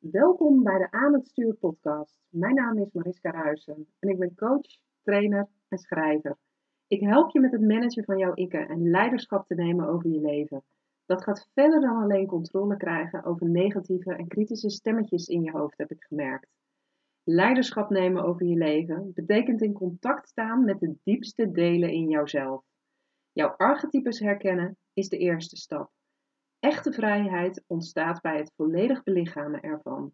Welkom bij de Aan het Stuur podcast. Mijn naam is Mariska Ruijsen en ik ben coach, trainer en schrijver. Ik help je met het managen van jouw ikken en leiderschap te nemen over je leven. Dat gaat verder dan alleen controle krijgen over negatieve en kritische stemmetjes in je hoofd, heb ik gemerkt. Leiderschap nemen over je leven betekent in contact staan met de diepste delen in jouzelf. Jouw archetypes herkennen is de eerste stap. Echte vrijheid ontstaat bij het volledig belichamen ervan.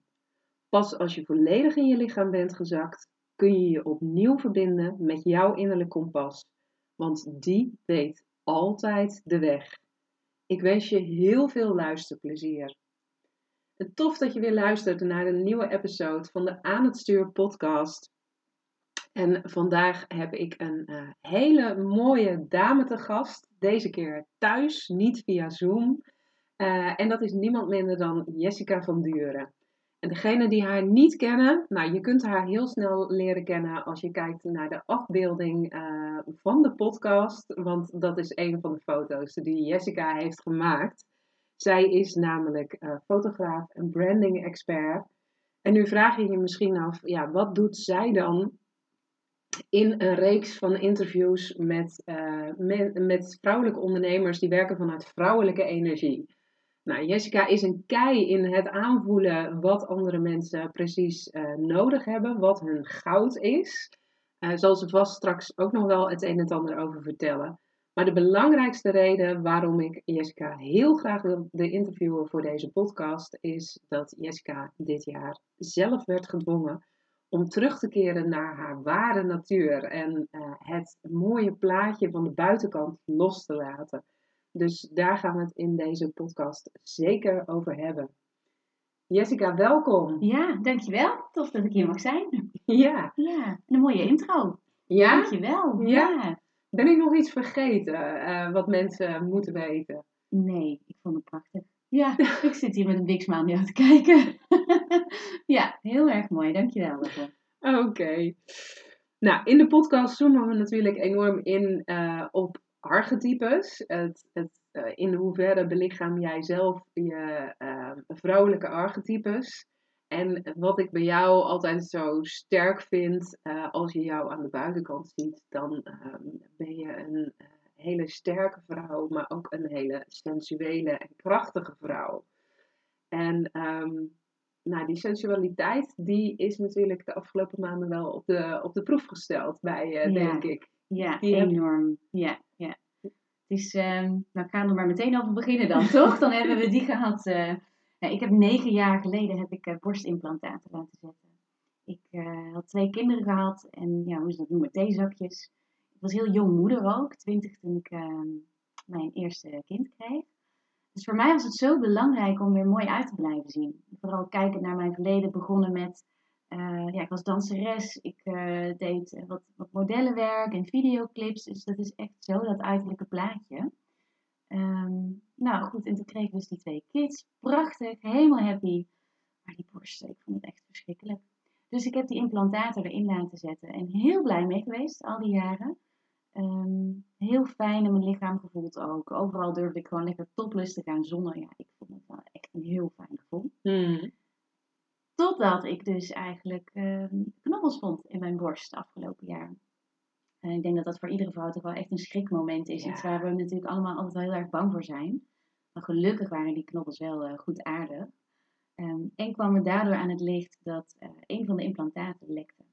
Pas als je volledig in je lichaam bent gezakt, kun je je opnieuw verbinden met jouw innerlijk kompas, want die weet altijd de weg. Ik wens je heel veel luisterplezier. Tof dat je weer luistert naar de nieuwe episode van de Aan het Stuur podcast. En vandaag heb ik een uh, hele mooie dame te gast. Deze keer thuis, niet via Zoom. Uh, en dat is niemand minder dan Jessica van Duren. En degene die haar niet kennen, nou, je kunt haar heel snel leren kennen als je kijkt naar de afbeelding uh, van de podcast. Want dat is een van de foto's die Jessica heeft gemaakt. Zij is namelijk uh, fotograaf en branding expert. En nu vraag je je misschien af, ja, wat doet zij dan in een reeks van interviews met, met vrouwelijke ondernemers die werken vanuit vrouwelijke energie? Nou, Jessica is een kei in het aanvoelen wat andere mensen precies uh, nodig hebben, wat hun goud is. Uh, zal ze vast straks ook nog wel het een en ander over vertellen. Maar de belangrijkste reden waarom ik Jessica heel graag wilde interviewen voor deze podcast is dat Jessica dit jaar zelf werd gedwongen om terug te keren naar haar ware natuur en uh, het mooie plaatje van de buitenkant los te laten. Dus daar gaan we het in deze podcast zeker over hebben. Jessica, welkom. Ja, dankjewel. Tof dat ik hier mag zijn. Ja. Ja, een mooie intro. Ja? Dankjewel. Ja. ja. Ben ik nog iets vergeten uh, wat mensen moeten weten? Nee, ik vond het prachtig. Ja, ik zit hier met een smile naar jou te kijken. ja, heel erg mooi. Dankjewel. Oké. Okay. Nou, in de podcast zoomen we natuurlijk enorm in uh, op archetypes. Het, het, uh, in hoeverre belichaam jij zelf je uh, vrouwelijke archetypes. En wat ik bij jou altijd zo sterk vind, uh, als je jou aan de buitenkant ziet, dan ben je een hele sterke vrouw, maar ook een hele sensuele en krachtige vrouw. En um, nou, die sensualiteit, die is natuurlijk de afgelopen maanden wel op de, op de proef gesteld bij je, ja. denk ik. Ja, die enorm. Heb... Ja, is, um, nou, ik ga er maar meteen over beginnen dan, toch? Dan hebben we die gehad. Uh, ja, ik heb negen jaar geleden heb ik uh, borstimplantaten laten zetten. Ik uh, had twee kinderen gehad en ja, hoe ze dat noemen, theezakjes. Ik was heel jong moeder ook, twintig toen ik ehm, mijn eerste kind kreeg. Dus voor mij was het zo belangrijk om weer mooi uit te blijven zien. Vooral kijken naar mijn verleden, begonnen met uh, ja, ik was danseres, ik uh, deed wat, wat modellenwerk en videoclips. Dus dat is echt zo dat uiterlijke plaatje. Um, nou goed, en toen kreeg ik dus die twee kids. Prachtig, helemaal happy. Maar die borsten, ik vond het echt verschrikkelijk. Dus ik heb die implantaten erin laten zetten. En heel blij mee geweest, al die jaren. Um, heel fijn in mijn lichaam gevoeld ook. Overal durfde ik gewoon lekker topless te gaan zonder. Ja, ik vond het wel echt een heel fijn gevoel. Mm. Totdat ik dus eigenlijk um, knobbels vond in mijn borst afgelopen jaar. En ik denk dat dat voor iedere vrouw toch wel echt een schrikmoment is. Ja. Iets waar we natuurlijk allemaal altijd wel heel erg bang voor zijn. Maar gelukkig waren die knobbels wel uh, goed aardig. Um, en kwam me daardoor aan het licht dat uh, een van de implantaten lekte.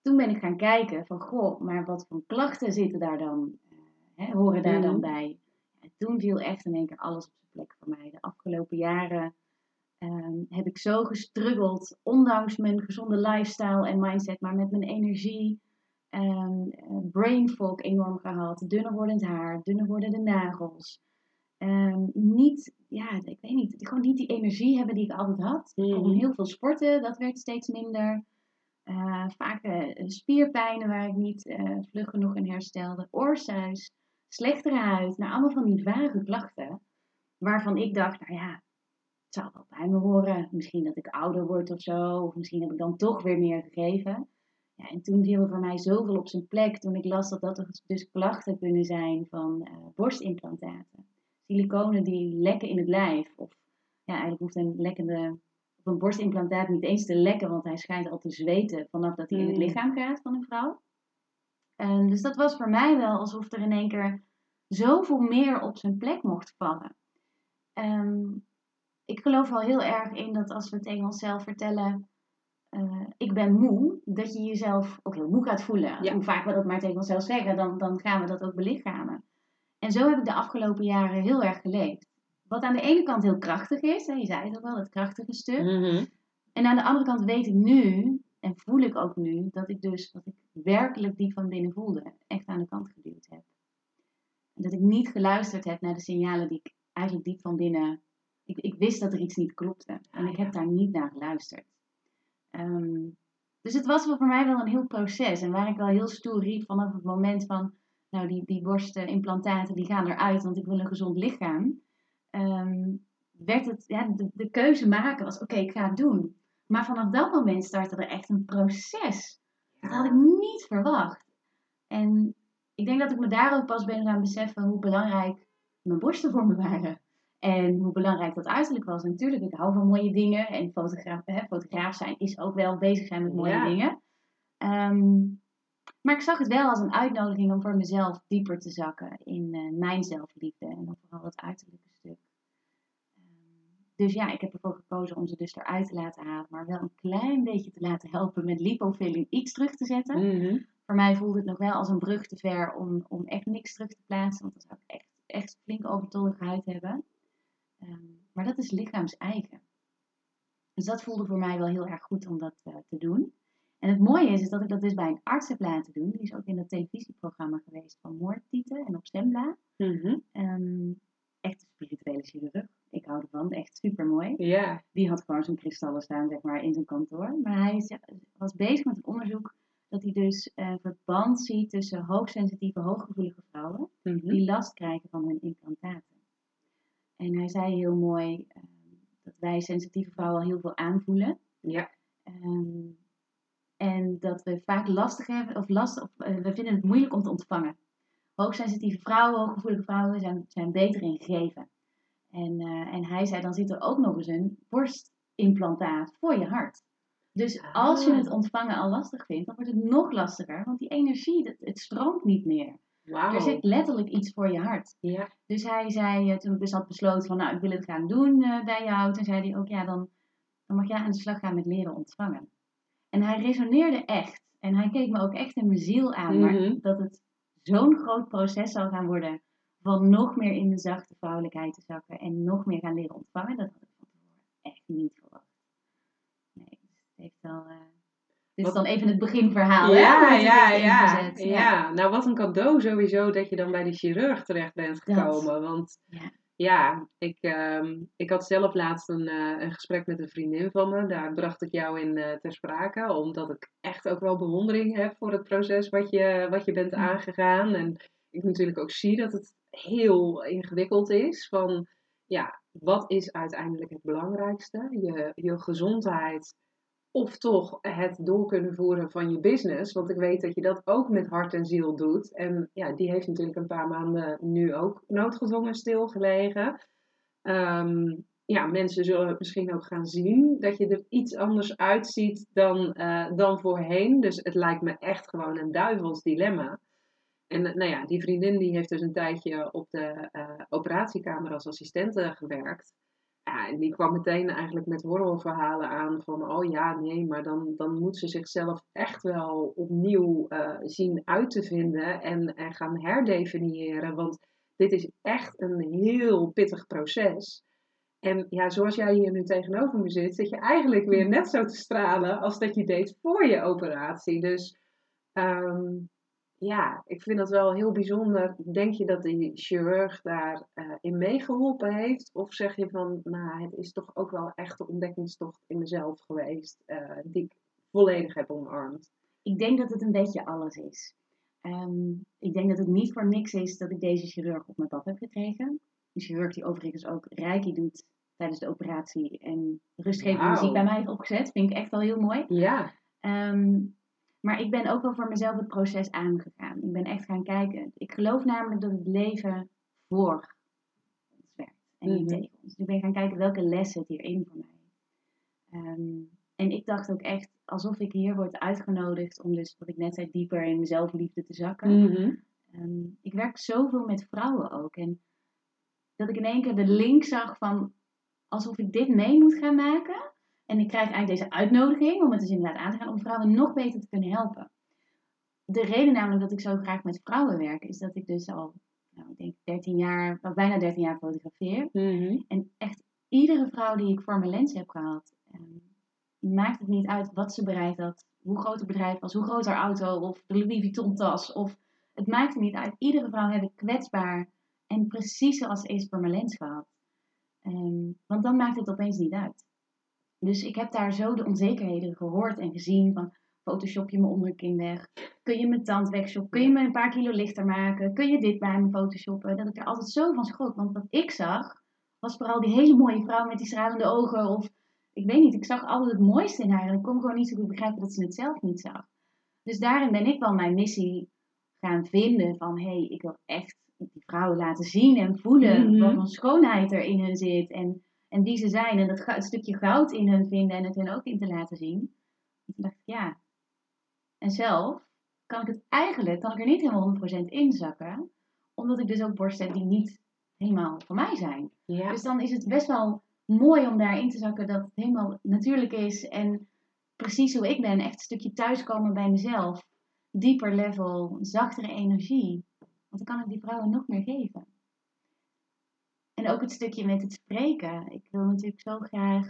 Toen ben ik gaan kijken van, goh, maar wat voor klachten zitten daar dan, uh, hè, horen daar dan bij? En toen viel echt in één keer alles op zijn plek voor mij. De afgelopen jaren um, heb ik zo gestruggeld, ondanks mijn gezonde lifestyle en mindset, maar met mijn energie, um, brain fog enorm gehad, dunner wordend haar, dunner wordende nagels. Um, niet, ja, ik weet niet, gewoon niet die energie hebben die ik altijd had. Ik kon heel veel sporten, dat werd steeds minder. Uh, vaak uh, spierpijnen waar ik niet uh, vlug genoeg in herstelde. Oorsuis, slechtere huid. Nou, allemaal van die vage klachten. Waarvan ik dacht, nou ja, het zal wel bij me horen. Misschien dat ik ouder word of zo. Of misschien heb ik dan toch weer meer gegeven. Ja, en toen viel er voor mij zoveel op zijn plek. Toen ik las dat dat dus klachten kunnen zijn van borstimplantaten. Siliconen die lekken in het lijf. Of ja, eigenlijk hoeft een lekkende een borstimplantaat niet eens te lekken, want hij schijnt al te zweten vanaf dat hij in het Mm. lichaam gaat van een vrouw. En dus dat was voor mij wel alsof er in één keer zoveel meer op zijn plek mocht vallen. Ehm, ik geloof wel heel erg in dat als we tegen onszelf vertellen, eh, ik ben moe, dat je jezelf ook heel moe gaat voelen. Ja. Hoe vaak we dat maar tegen onszelf zeggen, dan, dan gaan we dat ook belichamen. En zo heb ik de afgelopen jaren heel erg geleefd. Wat aan de ene kant heel krachtig is, hè, je zei het ook wel, het krachtige stuk. Mhm. En aan de andere kant weet ik nu, en voel ik ook nu, dat ik dus wat ik werkelijk diep van binnen voelde, echt aan de kant geduwd heb. En dat ik niet geluisterd heb naar de signalen die ik eigenlijk diep van binnen. Ik, ik wist dat er iets niet klopte. En ik heb daar niet naar geluisterd. Ehm, dus het was voor mij wel een heel proces. En waar ik wel heel stoer riep vanaf het moment van, nou die, die borstimplantaten die gaan eruit, want ik wil een gezond lichaam. Ehm, werd het, ja, de, de keuze maken was, oké, ik ga het doen. Maar vanaf dat moment startte er echt een proces. Dat had ik niet verwacht. En ik denk dat ik me daar ook pas ben gaan beseffen hoe belangrijk mijn borsten voor me waren. En hoe belangrijk dat uiterlijk was. En natuurlijk, ik hou van mooie dingen. En fotograaf, hè, fotograaf zijn is ook wel bezig zijn met mooie Ja. dingen. Ehm, maar ik zag het wel als een uitnodiging om voor mezelf dieper te zakken in eh, mijn zelfliefde. En dan vooral het uiterlijke stuk. Ehm, dus ja, ik heb ervoor gekozen om ze dus eruit te laten halen. Maar wel een klein beetje te laten helpen met lipofilling iets terug te zetten. Mhm. Voor mij voelde het nog wel als een brug te ver om, om echt niks terug te plaatsen. Want dan zou ik echt, echt flink overtollige huid hebben. Ehm, maar dat is lichaams-eigen. Dus dat voelde voor mij wel heel erg goed om dat eh, te doen. En het mooie is, is dat ik dat dus bij een arts heb laten doen. Die is ook in dat televisieprogramma geweest van Moordtieten en op Zembla. Mhm. Ehm, echt een spirituele chirurg. Ik hou ervan, echt super mooi. Die had gewoon zijn kristallen staan, zeg maar, in zijn kantoor. Maar hij was bezig met een onderzoek dat hij dus eh, verband ziet tussen hoogsensitieve, hooggevoelige vrouwen Mhm. die last krijgen van hun implantaten. En hij zei heel mooi eh, dat wij sensitieve vrouwen al heel veel aanvoelen. Ja. Ehm, en dat we vaak lastig hebben, of last, of, eh, we vinden het moeilijk om te ontvangen. Hoogsensitieve vrouwen, hooggevoelige vrouwen zijn, zijn beter in geven. En, eh, en hij zei, dan zit er ook nog eens een borstimplantaat voor je hart. Dus als je Ah. het ontvangen al lastig vindt, dan wordt het nog lastiger. Want die energie, het, het stroomt niet meer. Er zit letterlijk iets voor je hart. Ja. Dus hij zei, eh, toen ik dus had besloten van, nou, ik wil het gaan doen eh, bij jou. Toen zei hij ook, ja, dan, dan mag jij aan de slag gaan met leren ontvangen. En hij resoneerde echt. En hij keek me ook echt in mijn ziel aan. Maar Mhm. dat het zo'n groot proces zal gaan worden van nog meer in de zachte vrouwelijkheid te zakken. En nog meer gaan leren ontvangen. Dat had ik van tevoren echt niet verwacht. Nee, dus het heeft al... eh, dit is Wat- dan even het beginverhaal, hè? ja, het ja, ja, ingezet. ja. Nou, wat een cadeau sowieso dat je dan bij de chirurg terecht bent Dat. gekomen. Want Ja. ja, ik, ehm, ik had zelf laatst een, eh, een gesprek met een vriendin van me. Daar bracht ik jou in eh, ter sprake. Omdat ik echt ook wel bewondering heb voor het proces wat je, wat je bent Ja. aangegaan. En ik natuurlijk ook zie dat het heel ingewikkeld is. Van ja, wat is uiteindelijk het belangrijkste? Je, je gezondheid of toch het door kunnen voeren van je business. Want ik weet dat je dat ook met hart en ziel doet. En ja, die heeft natuurlijk een paar maanden nu ook noodgedwongen stilgelegen. Ehm, ja, mensen zullen misschien ook gaan zien dat je er iets anders uitziet dan, eh, dan voorheen. Dus het lijkt me echt gewoon een duivels dilemma. En eh, nou ja, die vriendin die heeft dus een tijdje op de eh, operatiekamer als assistente gewerkt. Ja, en die kwam meteen eigenlijk met horrorverhalen aan van, oh ja, nee, maar dan, dan moet ze zichzelf echt wel opnieuw eh, zien uit te vinden en, en gaan herdefiniëren. Want dit is echt een heel pittig proces. En ja, zoals jij hier nu tegenover me zit, zit je eigenlijk weer net zo te stralen als dat je deed voor je operatie. Dus ehm, ja, ik vind dat wel heel bijzonder. Denk je dat die chirurg daarin in meegeholpen heeft? Of zeg je van, nou, het is toch ook wel echt de ontdekkingstocht in mezelf geweest, eh, die ik volledig heb omarmd? Ik denk dat het een beetje alles is. Ehm, ik denk dat het niet voor niks is dat ik deze chirurg op mijn pad heb gekregen. Een chirurg die overigens ook reiki doet tijdens de operatie en rustgevende Wauw. muziek bij mij heeft opgezet. Vind ik echt wel heel mooi. Ja, Ehm, maar ik ben ook wel voor mezelf het proces aangegaan. Ik ben echt gaan kijken. Ik geloof namelijk dat het leven voor ons werkt en niet Mhm. tegen ons. Dus ik ben gaan kijken welke lessen het hierin voor mij. Ehm, en ik dacht ook echt alsof ik hier word uitgenodigd om dus, wat ik net zei, dieper in mezelf liefde te zakken. Mhm. Ehm, ik werk zoveel met vrouwen ook. En dat ik in één keer de link zag van alsof ik dit mee moet gaan maken. En ik krijg eigenlijk deze uitnodiging om het dus inderdaad aan te gaan om vrouwen nog beter te kunnen helpen. De reden namelijk dat ik zo graag met vrouwen werk, is dat ik dus al, nou, ik denk 13 jaar, bijna 13 jaar fotografeer. Mhm. En echt iedere vrouw die ik voor mijn lens heb gehad, ehm, maakt het niet uit wat ze bereikt had, hoe groot het bedrijf was, hoe groot haar auto of de Louis Vuitton tas. Of, het maakt er niet uit. Iedere vrouw heb ik kwetsbaar en precies zoals ze is voor mijn lens gehad. Ehm, want dan maakt het opeens niet uit. Dus ik heb daar zo de onzekerheden gehoord en gezien van Photoshop je mijn onderkin weg? Kun je mijn tand wegshoppen? Kun je me een paar kilo lichter maken? Kun je dit bij me photoshoppen? Dat ik er altijd zo van schrok. Want wat ik zag, was vooral die hele mooie vrouw met die stralende ogen. Of ik weet niet, ik zag altijd het mooiste in haar. En ik kon gewoon niet zo goed begrijpen dat ze het zelf niet zag. Dus daarin ben ik wel mijn missie gaan vinden van... hé, hey, ik wil echt die vrouwen laten zien en voelen Mhm. wat voor schoonheid er in hun zit. En, en wie ze zijn. En dat ga- stukje goud in hun vinden en het hun ook in te laten zien. En toen dacht ik, ja. En zelf kan ik het eigenlijk, kan ik er niet helemaal 100% inzakken. Omdat ik dus ook borsten heb die niet helemaal voor mij zijn. Ja. Dus dan is het best wel mooi om daarin te zakken dat het helemaal natuurlijk is. En precies hoe ik ben, echt een stukje thuiskomen bij mezelf. Dieper level, zachtere energie. Want dan kan ik die vrouwen nog meer geven. En ook het stukje met het spreken. Ik wil natuurlijk zo graag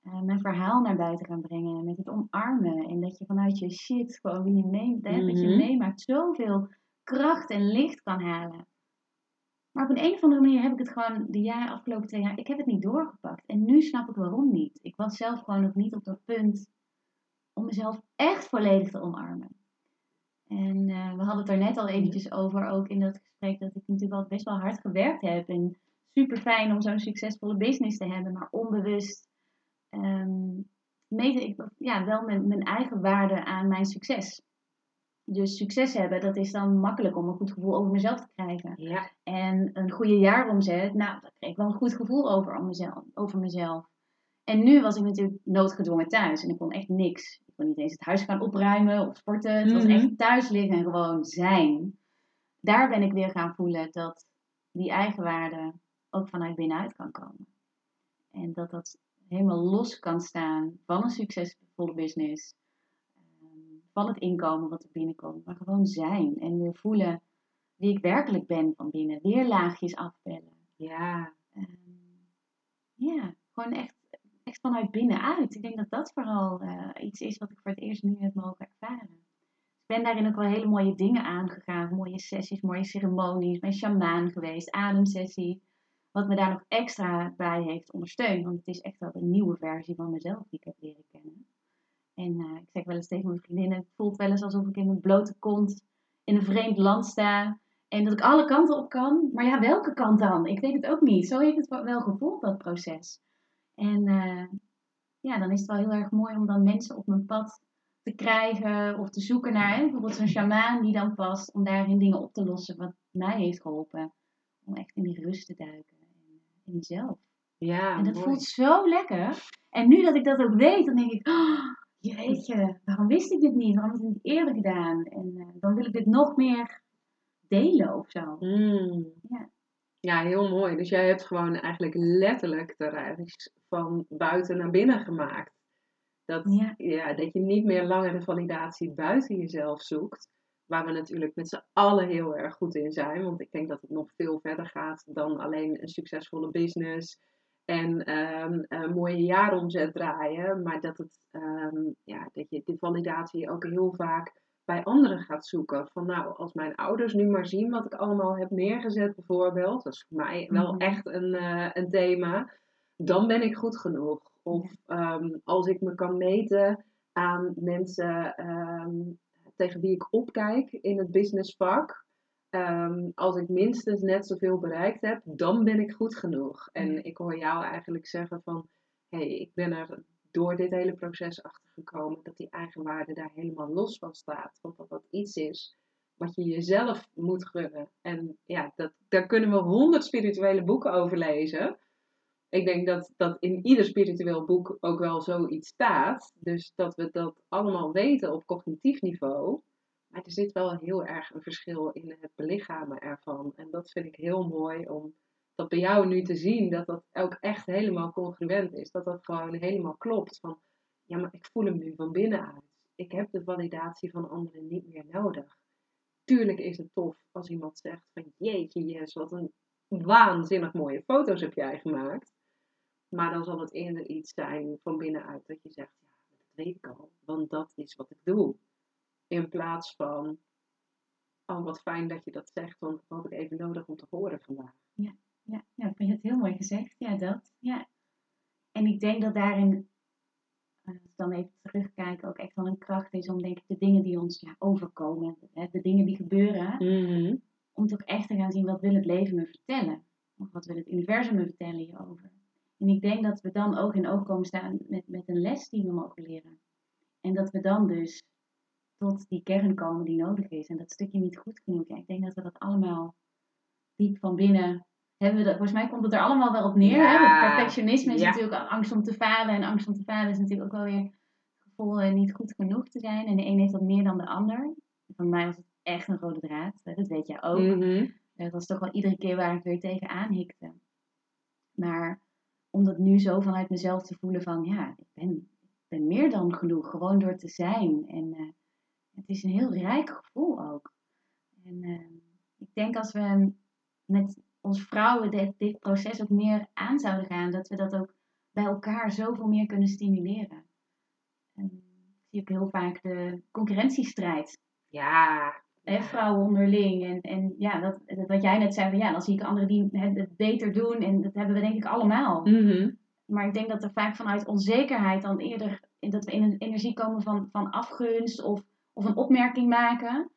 eh, mijn verhaal naar buiten gaan brengen. Met het omarmen. En dat je vanuit je shit, gewoon wie je, mee, hè, dat je Mhm. meemaakt, zoveel kracht en licht kan halen. Maar op een, een of andere manier heb ik het gewoon de jaren, afgelopen twee jaar, ik heb het niet doorgepakt. En nu snap ik waarom niet. Ik was zelf gewoon nog niet op dat punt om mezelf echt volledig te omarmen. En eh, we hadden het er net al eventjes over, ook in dat gesprek, dat ik natuurlijk al best wel hard gewerkt heb. En super fijn om zo'n succesvolle business te hebben, maar onbewust ehm meette ik ja, wel mijn, mijn eigen waarde aan mijn succes. Dus succes hebben, dat is dan makkelijk om een goed gevoel over mezelf te krijgen. Ja. En een goede jaaromzet, nou, daar kreeg ik wel een goed gevoel over, om mezelf, over mezelf. En nu was ik natuurlijk noodgedwongen thuis en ik kon echt niks. Ik kon niet eens het huis gaan opruimen of sporten. Het was Mhm. echt thuis liggen en gewoon zijn. Daar ben ik weer gaan voelen dat die eigenwaarde ook vanuit binnenuit kan komen. En dat dat helemaal los kan staan van een succesvolle business. ehm, Van het inkomen wat er binnenkomt. Maar gewoon zijn en weer voelen wie ik werkelijk ben van binnen. Weer laagjes afbellen. Ja. Ehm, ja, gewoon echt, echt vanuit binnenuit. Ik denk dat dat vooral eh, iets is wat ik voor het eerst nu heb mogen ervaren. Ik ben daarin ook wel hele mooie dingen aangegaan. Mooie sessies, mooie ceremonies. Ben shamaan geweest, ademsessie. Wat me daar nog extra bij heeft ondersteund. Want het is echt wel een nieuwe versie van mezelf die ik heb leren kennen. En eh, ik zeg wel eens tegen mijn vriendinnen, het voelt wel eens alsof ik in mijn blote kont in een vreemd land sta. En dat ik alle kanten op kan. Maar ja, welke kant dan? Ik weet het ook niet. Zo heeft het wel gevoeld, dat proces. En eh, ja, dan is het wel heel erg mooi om dan mensen op mijn pad te krijgen. Of te zoeken naar bijvoorbeeld zo'n shamaan die dan past. Om daarin dingen op te lossen wat mij heeft geholpen. Om echt in die rust te duiken. In mezelf. Ja, En dat mooi. voelt zo lekker. En nu dat ik dat ook weet, dan denk ik, oh, jeetje, waarom wist ik dit niet? Waarom heb ik het niet eerder gedaan? En eh, dan wil ik dit nog meer delen of zo. Mm. Ja. Ja, heel mooi. Dus jij hebt gewoon eigenlijk letterlijk de reis van buiten naar binnen gemaakt. Dat, Ja. ja, dat je niet meer langer de validatie buiten jezelf zoekt. Waar we natuurlijk met z'n allen heel erg goed in zijn. Want ik denk dat het nog veel verder gaat dan alleen een succesvolle business. En ehm, een mooie jaaromzet draaien. Maar dat, het, ehm, ja, dat je die validatie ook heel vaak bij anderen gaat zoeken. Van nou, als mijn ouders nu maar zien wat ik allemaal heb neergezet bijvoorbeeld. Dat is voor mij wel Mhm. echt een, eh, een thema. Dan ben ik goed genoeg. Of ehm, als ik me kan meten aan mensen tegen wie ik opkijk in het businessvak. Ehm, als ik minstens net zoveel bereikt heb, dan ben ik goed genoeg. En ik hoor jou eigenlijk zeggen van, hé, hey, ik ben er door dit hele proces achter gekomen dat die eigenwaarde daar helemaal los van staat. Want dat dat iets is wat je jezelf moet gunnen. En ja, dat, daar kunnen we honderd spirituele boeken over lezen. Ik denk dat, dat in ieder spiritueel boek ook wel zoiets staat. Dus dat we dat allemaal weten op cognitief niveau. Maar er zit wel heel erg een verschil in het belichamen ervan. En dat vind ik heel mooi om dat bij jou nu te zien. Dat dat ook echt helemaal congruent is. Dat dat gewoon helemaal klopt. Van, ja, maar ik voel hem nu van binnenuit. Ik heb de validatie van anderen niet meer nodig. Tuurlijk is het tof als iemand zegt van jeetje yes, wat een waanzinnig mooie foto's heb jij gemaakt. Maar dan zal het eerder iets zijn van binnenuit dat je zegt, ja, dat weet ik al, want dat is wat ik doe. In plaats van, oh wat fijn dat je dat zegt, want dat had ik even nodig om te horen vandaag. Ja, ja, ja ik vind het heel mooi gezegd. Ja, dat. Ja. En ik denk dat daarin, als we dan even terugkijken, ook echt wel een kracht is om denk ik de dingen die ons ja, overkomen, hè, de dingen die gebeuren, Mhm. om toch echt te gaan zien wat wil het leven me vertellen. Of wat wil het universum me vertellen hierover. En ik denk dat we dan oog in oog komen staan met, met een les die we mogen leren. En dat we dan dus tot die kern komen die nodig is. En dat stukje niet goed genoeg. Ja, ik denk dat we dat allemaal diep van binnen hebben. We dat, volgens mij komt het er allemaal wel op neer. Ja. Perfectionisme is Ja. natuurlijk angst om te falen. En angst om te falen is natuurlijk ook wel weer het gevoel eh, niet goed genoeg te zijn. En de een heeft dat meer dan de ander. Voor mij was het echt een rode draad. hè, Dat weet jij ook. Mhm. Dat was toch wel iedere keer waar ik weer tegen aanhikte. Maar om dat nu zo vanuit mezelf te voelen van ja, ik ben, ben meer dan genoeg. Gewoon door te zijn. En eh, het is een heel rijk gevoel ook. En eh, ik denk als we met ons vrouwen dit, dit proces ook meer aan zouden gaan, dat we dat ook bij elkaar zoveel meer kunnen stimuleren. En ik zie ook heel vaak de concurrentiestrijd Ja, hè, vrouwen onderling. En, en ja, dat, dat wat jij net zei, van, ja, dan zie ik anderen die het beter doen. En dat hebben we denk ik allemaal. Mhm. Maar ik denk dat er vaak vanuit onzekerheid dan eerder, dat we in een energie komen van, van afgunst of, of een opmerking maken.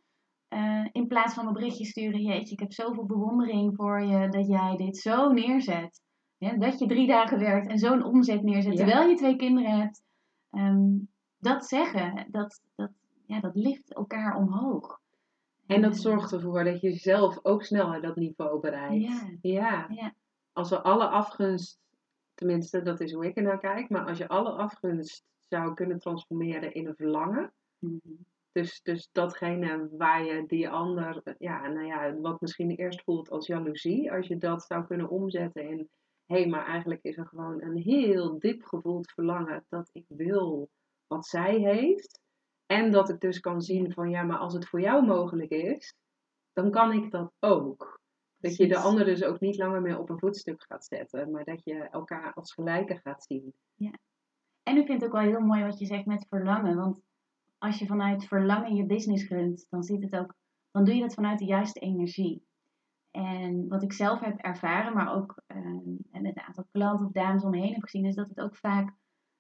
Eh, in plaats van een berichtje sturen, jeetje, ik heb zoveel bewondering voor je dat jij dit zo neerzet. Ja, dat je drie dagen werkt en zo'n omzet neerzet, Ja. terwijl je twee kinderen hebt. Ehm, dat zeggen, dat, dat, ja, dat lift elkaar omhoog. En dat zorgt ervoor dat je zelf ook sneller dat niveau bereikt. Ja. ja. Ja. Als we alle afgunst, tenminste dat is hoe ik er naar kijk, maar als je alle afgunst zou kunnen transformeren in een verlangen. Mhm. Dus, dus datgene waar je die ander, ja, nou ja, wat misschien eerst voelt als jaloezie, als je dat zou kunnen omzetten in, hé, hey, maar eigenlijk is er gewoon een heel diep gevoeld verlangen dat ik wil wat zij heeft. En dat ik dus kan zien van, ja, maar als het voor jou mogelijk is, dan kan ik dat ook. Dat je de ander dus ook niet langer meer op een voetstuk gaat zetten, maar dat je elkaar als gelijke gaat zien. En ik vind het ook wel heel mooi wat je zegt met verlangen. Want als je vanuit verlangen je business runt, dan zit het ook, dan doe je dat vanuit de juiste energie. En wat ik zelf heb ervaren, maar ook en met een aantal klanten of dames om me heb gezien, is dat het ook vaak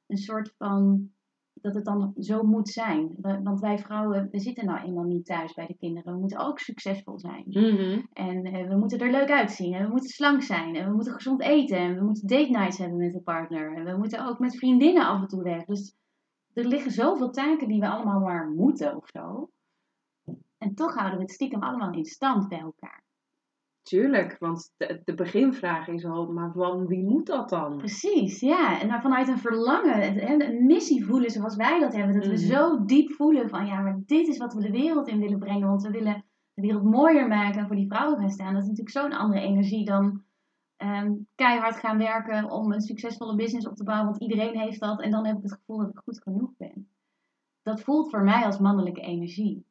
een soort van dat het dan zo moet zijn. Want wij vrouwen, we zitten nou eenmaal niet thuis bij de kinderen. We moeten ook succesvol zijn. En eh, we moeten er leuk uitzien. En we moeten slank zijn. En we moeten gezond eten. En we moeten date nights hebben met de partner. En we moeten ook met vriendinnen af en toe weg. Dus er liggen zoveel taken die we allemaal maar moeten of zo. En toch houden we het stiekem allemaal in stand bij elkaar. Tuurlijk, want de, de beginvraag is al, maar van wie moet dat dan? Precies, ja. En dan vanuit een verlangen, een missie voelen zoals wij dat hebben. Dat we Mhm. zo diep voelen van, ja, maar dit is wat we de wereld in willen brengen. Want we willen de wereld mooier maken en voor die vrouwen gaan staan. Dat is natuurlijk zo'n andere energie dan ehm, keihard gaan werken om een succesvolle business op te bouwen. Want iedereen heeft dat en dan heb ik het gevoel dat ik goed genoeg ben. Dat voelt voor mij als mannelijke energie.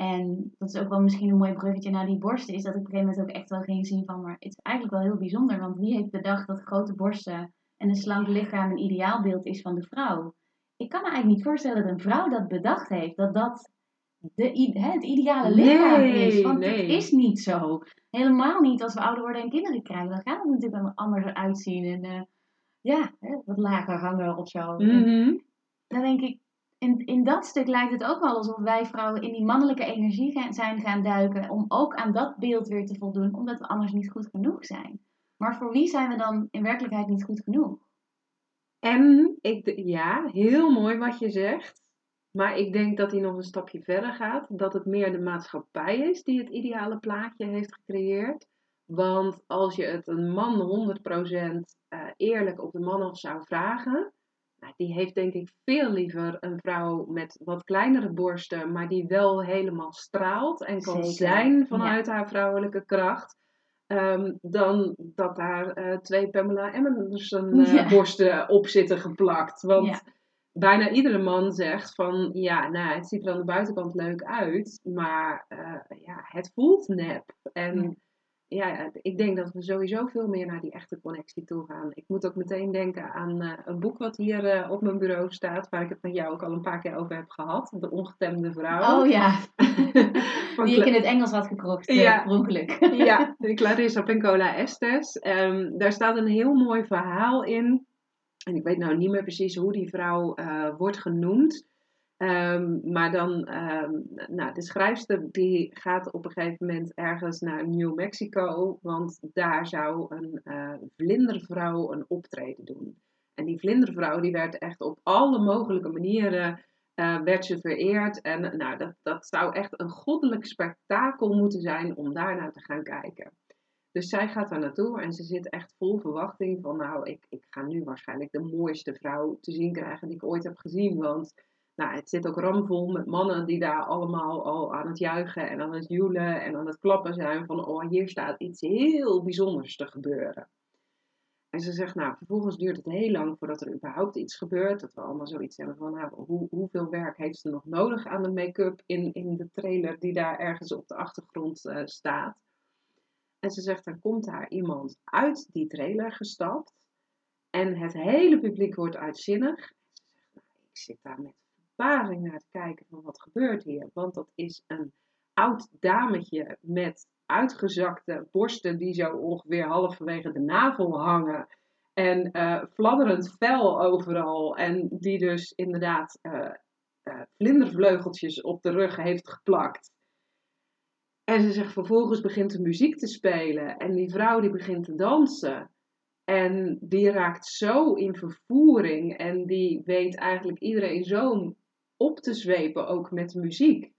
En dat is ook wel misschien een mooi bruggetje naar die borsten. Is dat ik op een gegeven moment ook echt wel ging zien van, maar het is eigenlijk wel heel bijzonder. Want wie heeft bedacht dat grote borsten en een slank lichaam een ideaalbeeld is van de vrouw? Ik kan me eigenlijk niet voorstellen dat een vrouw dat bedacht heeft. Dat dat de, hè, het ideale lichaam Nee, is. Want nee. het is niet zo. Helemaal niet als we ouder worden en kinderen krijgen. Dan gaat het natuurlijk wel anders uitzien. En eh, ja, hè, wat lager hangen of zo. Mhm. dan denk ik, in, in dat stuk lijkt het ook wel alsof wij vrouwen in die mannelijke energie zijn gaan duiken. Om ook aan dat beeld weer te voldoen, omdat we anders niet goed genoeg zijn. Maar voor wie zijn we dan in werkelijkheid niet goed genoeg? En ik, ja, heel mooi wat je zegt. Maar ik denk dat hij nog een stapje verder gaat. Dat het meer de maatschappij is die het ideale plaatje heeft gecreëerd. Want als je het een man 100% uh, eerlijk op de man zou vragen, nou, die heeft denk ik veel liever een vrouw met wat kleinere borsten, maar die wel helemaal straalt en kan Zeker, zijn vanuit haar vrouwelijke kracht. ehm, dan dat daar eh, twee Pamela Anderson eh, Ja. borsten op zitten geplakt. Want Ja. bijna iedere man zegt van ja, nou, het ziet er aan de buitenkant leuk uit, maar eh, ja, het voelt nep. En ja. ik denk dat we sowieso veel meer naar die echte connectie toe gaan. Ik moet ook meteen denken aan eh, een boek wat hier eh, op mijn bureau staat, waar ik het met jou ook al een paar keer over heb gehad. De ongetemde vrouw. Oh ja, die ik in het Engels had gekrokt, eh, Ja. ja, de Clarissa Pinkola Estes. Ehm, daar staat een heel mooi verhaal in. En ik weet nou niet meer precies hoe die vrouw wordt genoemd. Ehm, maar dan, ehm, nou, de schrijfster die gaat op een gegeven moment ergens naar New Mexico. Want daar zou een eh, vlindervrouw een optreden doen. En die vlindervrouw die werd echt op alle mogelijke manieren eh, werd ze vereerd. En nou, dat, dat zou echt een goddelijk spektakel moeten zijn om daar naar te gaan kijken. Dus zij gaat daar naartoe en ze zit echt vol verwachting van, nou, ik, ik ga nu waarschijnlijk de mooiste vrouw te zien krijgen die ik ooit heb gezien. Want nou, het zit ook ramvol met mannen die daar allemaal al aan het juichen en aan het joelen en aan het klappen zijn van, oh, hier staat iets heel bijzonders te gebeuren. En ze zegt, nou, vervolgens duurt het heel lang voordat er überhaupt iets gebeurt. Dat we allemaal zoiets hebben van, nou, hoe, hoeveel werk heeft ze nog nodig aan de make-up in, in de trailer die daar ergens op de achtergrond eh, staat. En ze zegt, dan komt daar iemand uit die trailer gestapt. En het hele publiek wordt uitzinnig. Ze nou, ik zit daar met naar te kijken van wat gebeurt hier. Want dat is een oud dametje met uitgezakte borsten die zo ongeveer halverwege de navel hangen. En eh, fladderend vel overal. En die dus inderdaad eh, eh, vlindervleugeltjes op de rug heeft geplakt. En ze zegt vervolgens begint de muziek te spelen. En die vrouw die begint te dansen. En die raakt zo in vervoering. En die weet eigenlijk iedereen zo op te zwepen, ook met muziek.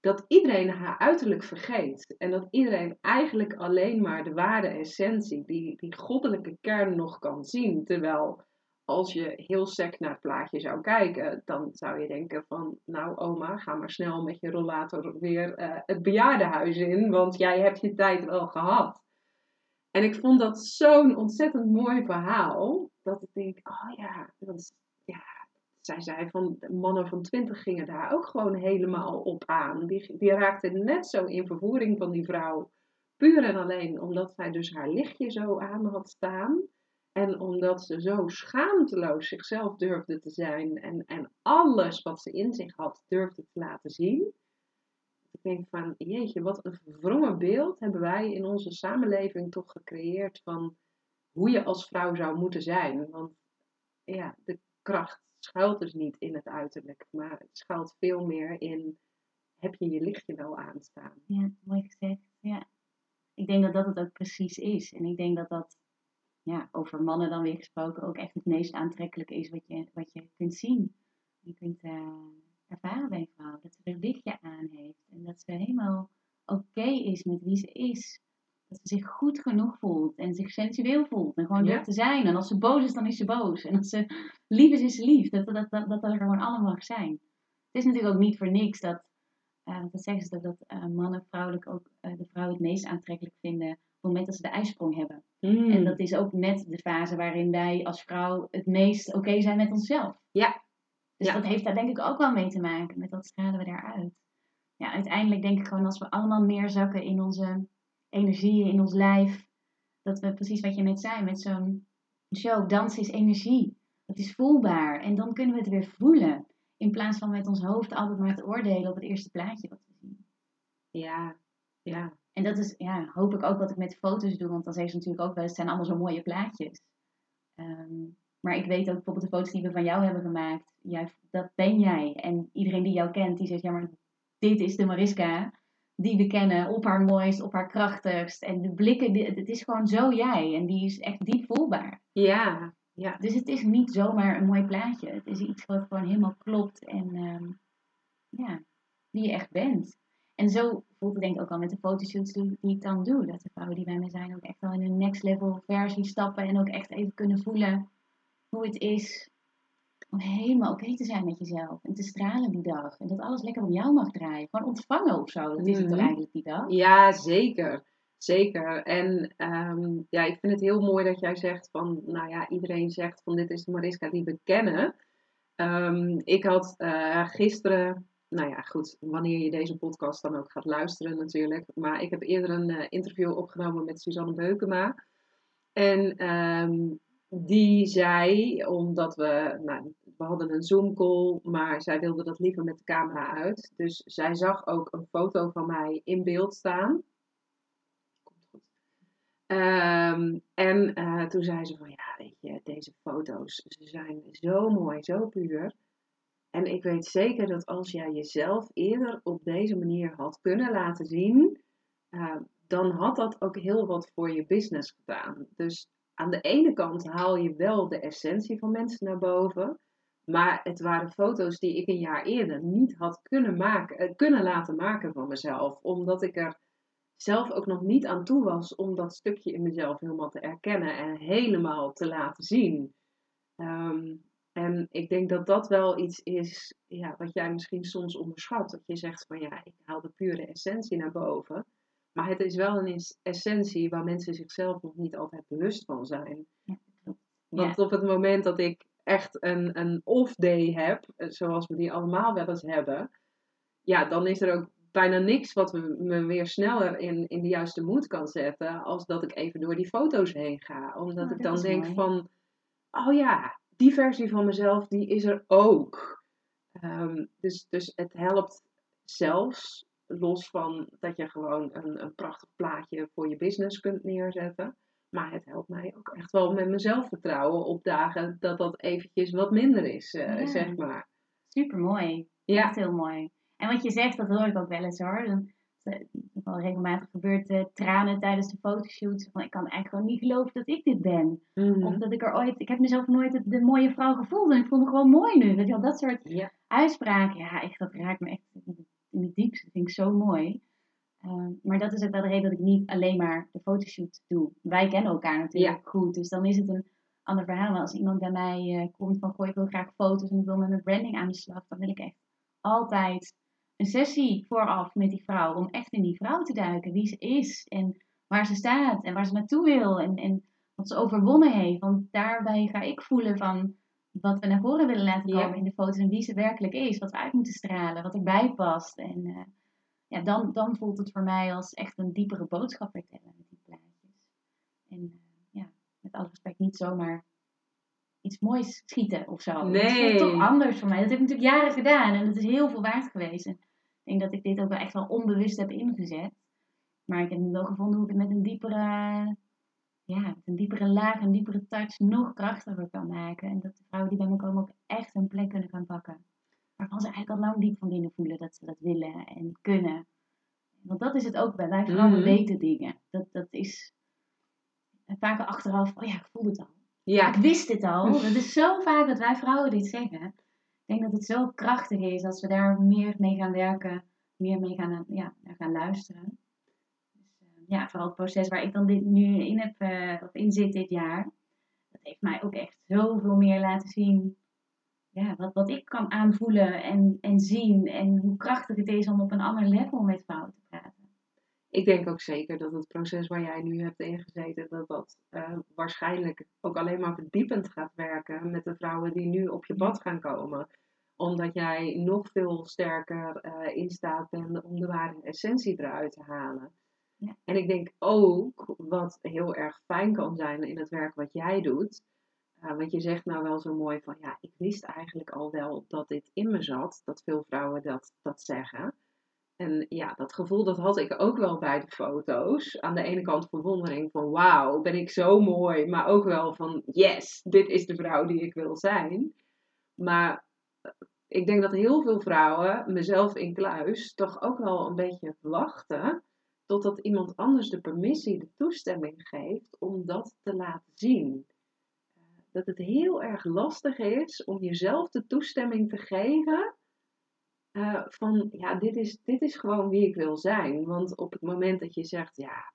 Dat iedereen haar uiterlijk vergeet. En dat iedereen eigenlijk alleen maar de ware essentie, die, die goddelijke kern nog kan zien. Terwijl als je heel sec naar het plaatje zou kijken, dan zou je denken van, nou oma, ga maar snel met je rollator weer eh, het bejaardenhuis in, want jij hebt je tijd wel gehad. En ik vond dat zo'n ontzettend mooi verhaal, dat ik denk, oh ja, dat is, ja, zij zei van, mannen van twintig gingen daar ook gewoon helemaal op aan. Die, die raakten net zo in vervoering van die vrouw, puur en alleen omdat zij dus haar lichtje zo aan had staan. En omdat ze zo schaamteloos zichzelf durfde te zijn en, en alles wat ze in zich had durfde te laten zien. Ik denk van, jeetje, wat een verwrongen beeld hebben wij in onze samenleving toch gecreëerd van hoe je als vrouw zou moeten zijn. Want ja, de kracht schuilt dus niet in het uiterlijk, maar het schuilt veel meer in, heb je je lichtje wel aanstaan? Ja, mooi gezegd. Ja. Ik denk dat dat het ook precies is. En ik denk dat dat, ja, over mannen dan weer gesproken, ook echt het meest aantrekkelijke is wat je, wat je kunt zien. Je kunt eh, ervaren bij een vrouw. Dat ze er lichtje aan heeft. En dat ze helemaal oké is met wie ze is. Dat ze zich goed genoeg voelt en zich sensueel voelt. En gewoon Ja. durft te zijn. En als ze boos is, dan is ze boos. En als ze lief is, is ze lief. Dat dat, dat, dat, er gewoon allemaal mag zijn. Het is natuurlijk ook niet voor niks dat eh, want dat zeggen ze dat, dat eh, mannen vrouwelijk ook eh, de vrouw het meest aantrekkelijk vinden op het moment dat ze de ijsprong hebben. Hmm. En dat is ook net de fase waarin wij als vrouw het meest oké zijn met onszelf. Ja. Dus Ja. dat heeft daar denk ik ook wel mee te maken. Met wat stralen we daaruit. Ja, uiteindelijk denk ik gewoon als we allemaal meer zakken in onze energie, in ons lijf. Dat we precies wat je net zei met zo'n show. Dansen is energie. Dat is voelbaar. En dan kunnen we het weer voelen. In plaats van met ons hoofd altijd maar te oordelen op het eerste plaatje wat we zien. Ja, ja. En dat is, ja, hoop ik ook wat ik met foto's doe. Want dan zeggen ze natuurlijk ook wel, het zijn allemaal zo mooie plaatjes. Ehm, maar ik weet ook bijvoorbeeld de foto's die we van jou hebben gemaakt. Jij, dat ben jij. En iedereen die jou kent, die zegt, ja maar dit is de Mariska. Die we kennen op haar mooist, op haar krachtigst. En de blikken, die- het is gewoon zo jij. En die is echt diep voelbaar. Ja, ja. Dus het is niet zomaar een mooi plaatje. Het is iets wat gewoon helemaal klopt. En ehm, ja, wie je echt bent. En zo voelt het denk ik ook al met de fotoshoots die, ik dan doe. Dat de vrouwen die bij mij zijn ook echt wel in een next level versie stappen. En ook echt even kunnen voelen hoe het is om helemaal oké te zijn met jezelf. En te stralen die dag. En dat alles lekker om jou mag draaien. Gewoon ontvangen of zo. Dat is het Mhm. toch eigenlijk die dag? Ja, zeker. Zeker. En ehm, ja, ik vind het heel mooi dat jij zegt van, nou ja, iedereen zegt van dit is de Mariska die we kennen. Ehm, ik had eh, gisteren, nou ja, goed, wanneer je deze podcast dan ook gaat luisteren natuurlijk. Maar ik heb eerder een eh, interview opgenomen met Suzanne Beukema. En ehm, die zei, omdat we, nou, we hadden een Zoom call, maar zij wilde dat liever met de camera uit. Dus zij zag ook een foto van mij in beeld staan. Ehm, en eh, toen zei ze van, ja, weet je, deze foto's, ze zijn zo mooi, zo puur. En ik weet zeker dat als jij jezelf eerder op deze manier had kunnen laten zien, eh, dan had dat ook heel wat voor je business gedaan. Dus aan de ene kant haal je wel de essentie van mensen naar boven. Maar het waren foto's die ik een jaar eerder niet had kunnen, maken, eh, kunnen laten maken van mezelf. Omdat ik er zelf ook nog niet aan toe was om dat stukje in mezelf helemaal te erkennen en helemaal te laten zien. Ehm, en ik denk dat dat wel iets is ja, wat jij misschien soms onderschat. Dat je zegt van ja, ik haal de pure essentie naar boven. Maar het is wel een es- essentie waar mensen zichzelf nog niet altijd bewust van zijn. Ja. Want op het moment dat ik echt een, een off day heb, eh, zoals we die allemaal wel eens hebben, ja, dan is er ook bijna niks wat me, me weer sneller in, in de juiste moed kan zetten, als dat ik even door die foto's heen ga. Omdat Oh, ik dan denk mooi. van, oh ja, die versie van mezelf, die is er ook. Ehm, dus, dus het helpt zelfs, los van dat je gewoon een, een prachtig plaatje voor je business kunt neerzetten. Maar het helpt mij ook echt wel met mijn zelfvertrouwen op dagen dat dat eventjes wat minder is, Ja. zeg maar. Super mooi. Ja. Echt heel mooi. En wat je zegt, dat hoor ik ook wel eens hoor. Dan, eh, wel regelmatig gebeurt eh, tranen tijdens de fotoshoot. Van, ik kan eigenlijk gewoon niet geloven dat ik dit ben. Mhm. Of dat ik er ooit, ik heb mezelf nooit de, de mooie vrouw gevoeld. En ik voel me gewoon mooi nu. Weet je wel, dat soort Ja. uitspraken. Ja, echt, dat raakt me echt in het diepste. Dat vind ik zo mooi. Ehm, maar dat is ook wel de reden dat ik niet alleen maar de fotoshoot doe. Wij kennen elkaar natuurlijk goed. Dus dan is het een ander verhaal. Maar als iemand bij mij eh, komt van, goh, ik wil graag foto's en ik wil met mijn branding aan de slag. Dan wil ik echt altijd een sessie vooraf met die vrouw. Om echt in die vrouw te duiken. Wie ze is en waar ze staat en waar ze naartoe wil. En, en wat ze overwonnen heeft. Want daarbij ga ik voelen van wat we naar voren willen laten Ja. komen in de foto's. En wie ze werkelijk is. Wat we uit moeten stralen. Wat erbij past. En eh, ja, dan, dan voelt het voor mij als echt een diepere boodschap vertellen met die plaatjes. En eh, ja, met alle respect niet zomaar iets moois schieten of zo. Dat Nee. voelt toch anders voor mij. Dat heb ik natuurlijk jaren gedaan en dat is heel veel waard geweest. En ik denk dat ik dit ook wel echt wel onbewust heb ingezet. Maar ik heb nu wel gevonden hoe ik het met een diepere, ja, met een diepere laag, een diepere touch nog krachtiger kan maken. En dat de vrouwen die bij me komen ook echt hun plek kunnen gaan pakken. Waarvan ze eigenlijk al lang diep van binnen voelen dat ze dat willen en kunnen. Want dat is het ook bij wij vrouwen weten dingen. Dat, dat is vaak achteraf, oh ja, ik voel het al. Ja. Ik wist het al. Dat is zo vaak dat wij vrouwen dit zeggen. Ik denk dat het zo krachtig is als we daar meer mee gaan werken, meer mee gaan, ja, gaan luisteren. Dus, eh, ja, vooral het proces waar ik dan dit nu in, heb, eh, of in zit dit jaar, dat heeft mij ook echt zoveel meer laten zien. Ja, wat, wat ik kan aanvoelen en, en zien en hoe krachtig het is om op een ander level met vrouwen te praten. Ik denk ook zeker dat het proces waar jij nu hebt ingezeten, dat dat eh, waarschijnlijk ook alleen maar verdiepend gaat werken met de vrouwen die nu op je pad gaan komen. Omdat jij nog veel sterker eh, in staat bent om de ware essentie eruit te halen. Ja. En ik denk ook, wat heel erg fijn kan zijn in het werk wat jij doet, uh, want je zegt nou wel zo mooi van, ja, ik wist eigenlijk al wel dat dit in me zat, dat veel vrouwen dat, dat zeggen. En ja, dat gevoel dat had ik ook wel bij de foto's. Aan de ene kant verwondering van wauw, ben ik zo mooi. Maar ook wel van yes, dit is de vrouw die ik wil zijn. Maar eh, ik denk dat heel veel vrouwen, mezelf in kluis, toch ook wel een beetje wachten totdat iemand anders de permissie, de toestemming geeft om dat te laten zien. Uh, dat het heel erg lastig is om jezelf de toestemming te geven eh, van ja, dit is, dit is gewoon wie ik wil zijn. Want op het moment dat je zegt, ja,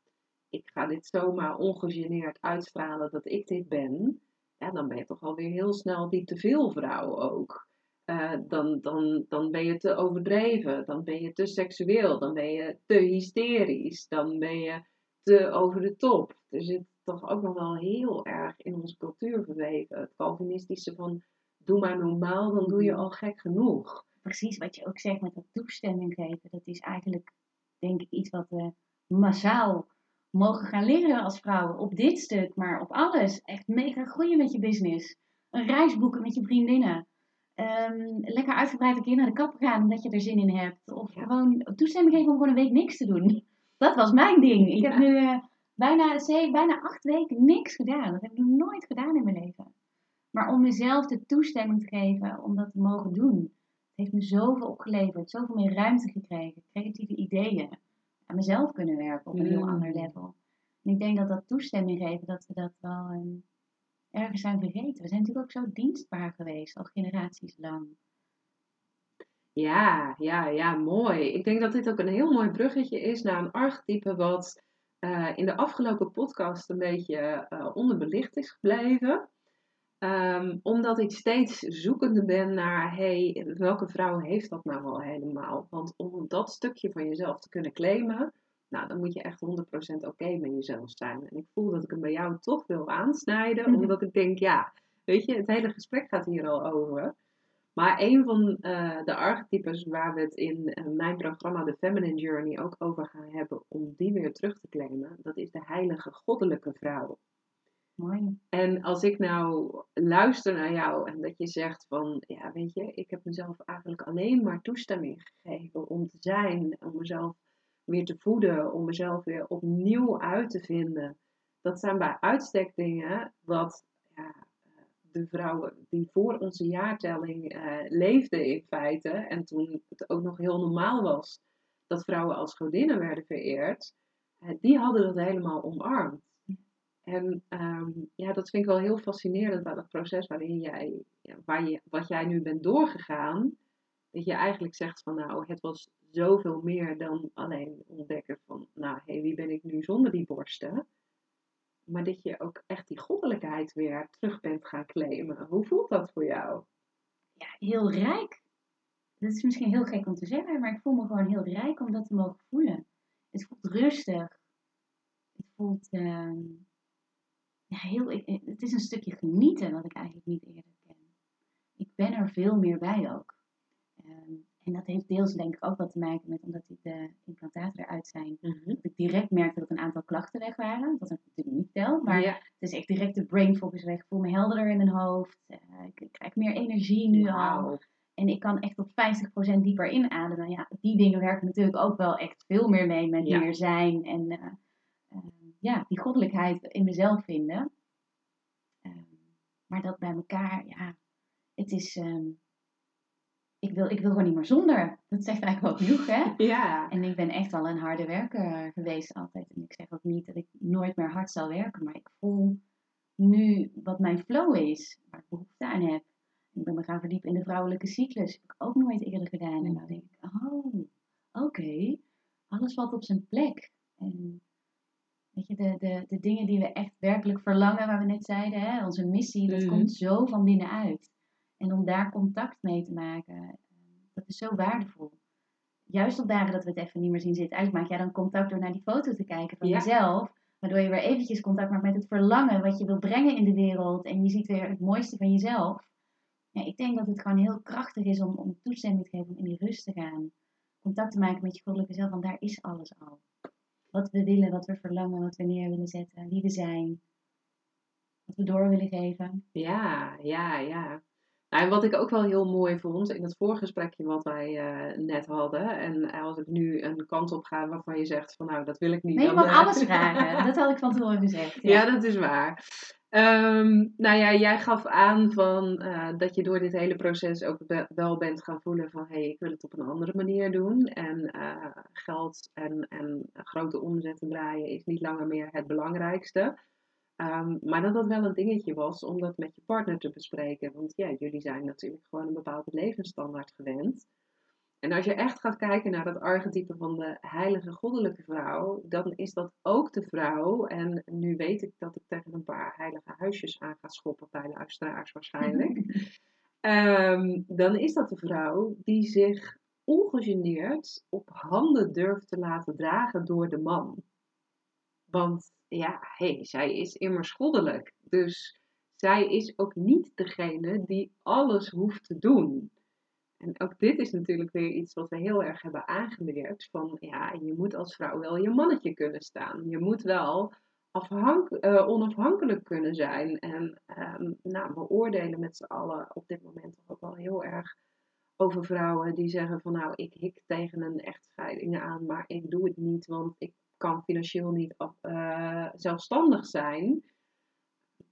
ik ga dit zomaar ongegeneerd uitstralen dat ik dit ben, ja, dan ben je toch alweer heel snel die te veel vrouw ook. Eh, dan, dan, dan ben je te overdreven, dan ben je te seksueel, dan ben je te hysterisch, dan ben je te over de top. Zit toch ook nog wel heel erg in onze cultuur verweven. Het Calvinistische van doe maar normaal, dan doe je al gek genoeg. Precies wat je ook zegt met dat toestemming geven. Dat is eigenlijk, denk ik, iets wat we massaal mogen gaan leren als vrouwen. Op dit stuk, maar op alles. Echt mega groeien met je business. Een reis boeken met je vriendinnen. Um, lekker uitgebreid een keer naar de kapper gaan omdat je er zin in hebt. Of gewoon toestemming geven om gewoon een week niks te doen. Dat was mijn ding. Ik heb nu uh, bijna, bijna acht weken niks gedaan. Dat heb ik nog nooit gedaan in mijn leven. Maar om mezelf de toestemming te geven om dat te mogen doen. Het heeft me zoveel opgeleverd. Zoveel meer ruimte gekregen. Creatieve ideeën. Aan mezelf kunnen werken op een heel ander mm. level. En ik denk dat dat toestemming geven, dat we dat wel um, ergens zijn vergeten. We zijn natuurlijk ook zo dienstbaar geweest, al generaties lang. Ja, ja, ja, mooi. Ik denk dat dit ook een heel mooi bruggetje is naar een archetype wat uh, in de afgelopen podcast een beetje uh, onderbelicht is gebleven. Um, omdat ik steeds zoekende ben naar, hey, welke vrouw heeft dat nou wel helemaal? Want om dat stukje van jezelf te kunnen claimen, nou, dan moet je echt 100% oké met jezelf zijn. En ik voel dat ik hem bij jou toch wil aansnijden, mhm. omdat ik denk, ja, weet je, het hele gesprek gaat hier al over. Maar een van uh, de archetypes waar we het in uh, mijn programma The Feminine Journey ook over gaan hebben, om die weer terug te claimen, dat is de heilige goddelijke vrouw. Mooi. En als ik nou luister naar jou en dat je zegt van, ja, weet je, ik heb mezelf eigenlijk alleen maar toestemming gegeven om te zijn, om mezelf weer te voeden, om mezelf weer opnieuw uit te vinden. Dat zijn bij uitstek dingen wat ja, de vrouwen die voor onze jaartelling uh, leefden in feite, en toen het ook nog heel normaal was dat vrouwen als godinnen werden vereerd, uh, die hadden dat helemaal omarmd. En um, ja, dat vind ik wel heel fascinerend bij dat proces waarin jij, ja, waar je, wat jij nu bent doorgegaan. Dat je eigenlijk zegt van nou, het was zoveel meer dan alleen ontdekken van nou, hé, hey, wie ben ik nu zonder die borsten? Maar dat je ook echt die goddelijkheid weer terug bent gaan claimen. Hoe voelt dat voor jou? Ja, heel rijk. Dat is misschien heel gek om te zeggen, maar ik voel me gewoon heel rijk om dat te mogen voelen. Het voelt rustig. Het voelt uh, ja, heel, het is een stukje genieten wat ik eigenlijk niet eerder ken. Ik ben er veel meer bij ook. Um, en dat heeft deels denk ik ook wat te maken met omdat de implantaten eruit zijn. Mhm. Dat ik direct merkte dat een aantal klachten weg waren. Dat ik natuurlijk niet verteld. Maar het is echt direct de brain focus weg. Ik voel me helderder in mijn hoofd. Uh, ik krijg meer energie nu al. En ik kan echt tot 50% dieper inademen. Ja, die dingen werken natuurlijk ook wel echt veel meer mee met meer zijn. En uh, uh, ja, die goddelijkheid in mezelf vinden. Ehm, maar dat bij elkaar, ja, het is... Um, ik wil, ik wil gewoon niet meer zonder. Dat zegt eigenlijk wel genoeg, hè? Ja. En ik ben echt wel een harde werker geweest altijd. En ik zeg ook niet dat ik nooit meer hard zal werken. Maar ik voel nu wat mijn flow is. Waar ik behoefte aan heb. Ik ben me gaan verdiepen in de vrouwelijke cyclus. Heb ik ook nooit eerder gedaan. En dan denk ik, oh, oké. Alles valt op zijn plek. En weet je, de, de, de dingen die we echt werkelijk verlangen, waar we net zeiden, hè, onze missie, dat mhm. komt zo van binnenuit. En om daar contact mee te maken, dat is zo waardevol. Juist op dagen dat we het even niet meer zien zitten. Eigenlijk maak jij dan contact door naar die foto te kijken van jezelf. Waardoor je weer eventjes contact maakt met het verlangen wat je wil brengen in de wereld. En je ziet weer het mooiste van jezelf. Ja, ik denk dat het gewoon heel krachtig is om, om toestemming te geven om in die rust te gaan. Contact te maken met je goddelijke zelf, want daar is alles al. Wat we willen, wat we verlangen, wat we neer willen zetten, wie we zijn. Wat we door willen geven. Ja, ja, ja. Nou, en wat ik ook wel heel mooi vond in het voorgesprekje wat wij uh, net hadden. En als ik nu een kant op ga waarvan je zegt van nou, dat wil ik niet. Nee, je mag uh, alles vragen. dat had ik van tevoren gezegd. Ja, ja dat is waar. Um, nou ja, jij gaf aan van, uh, dat je door dit hele proces ook be wel bent gaan voelen van hé, hey, ik wil het op een andere manier doen. En geld en, en grote omzetten draaien is niet langer meer het belangrijkste. Um, maar dat dat wel een dingetje was om dat met je partner te bespreken. Want ja, jullie zijn natuurlijk gewoon een bepaalde levensstandaard gewend. En als je echt gaat kijken naar het archetype van de heilige goddelijke vrouw, dan is dat ook de vrouw. En nu weet ik dat ik tegen een paar heilige huisjes aan ga schoppen bij luisteraars waarschijnlijk. Ehm, dan is dat de vrouw die zich ongegeneerd op handen durft te laten dragen door de man. Want ja, hey, zij is immers goddelijk. Dus zij is ook niet degene die alles hoeft te doen. En ook dit is natuurlijk weer iets wat we heel erg hebben aangeleerd. Van ja, je moet als vrouw wel je mannetje kunnen staan. Je moet wel uh, onafhankelijk kunnen zijn. En um, nou, we oordelen met z'n allen op dit moment ook wel heel erg over vrouwen die zeggen van nou, ik hik tegen een echtscheiding aan, maar ik doe het niet, want ik kan financieel niet uh, zelfstandig zijn.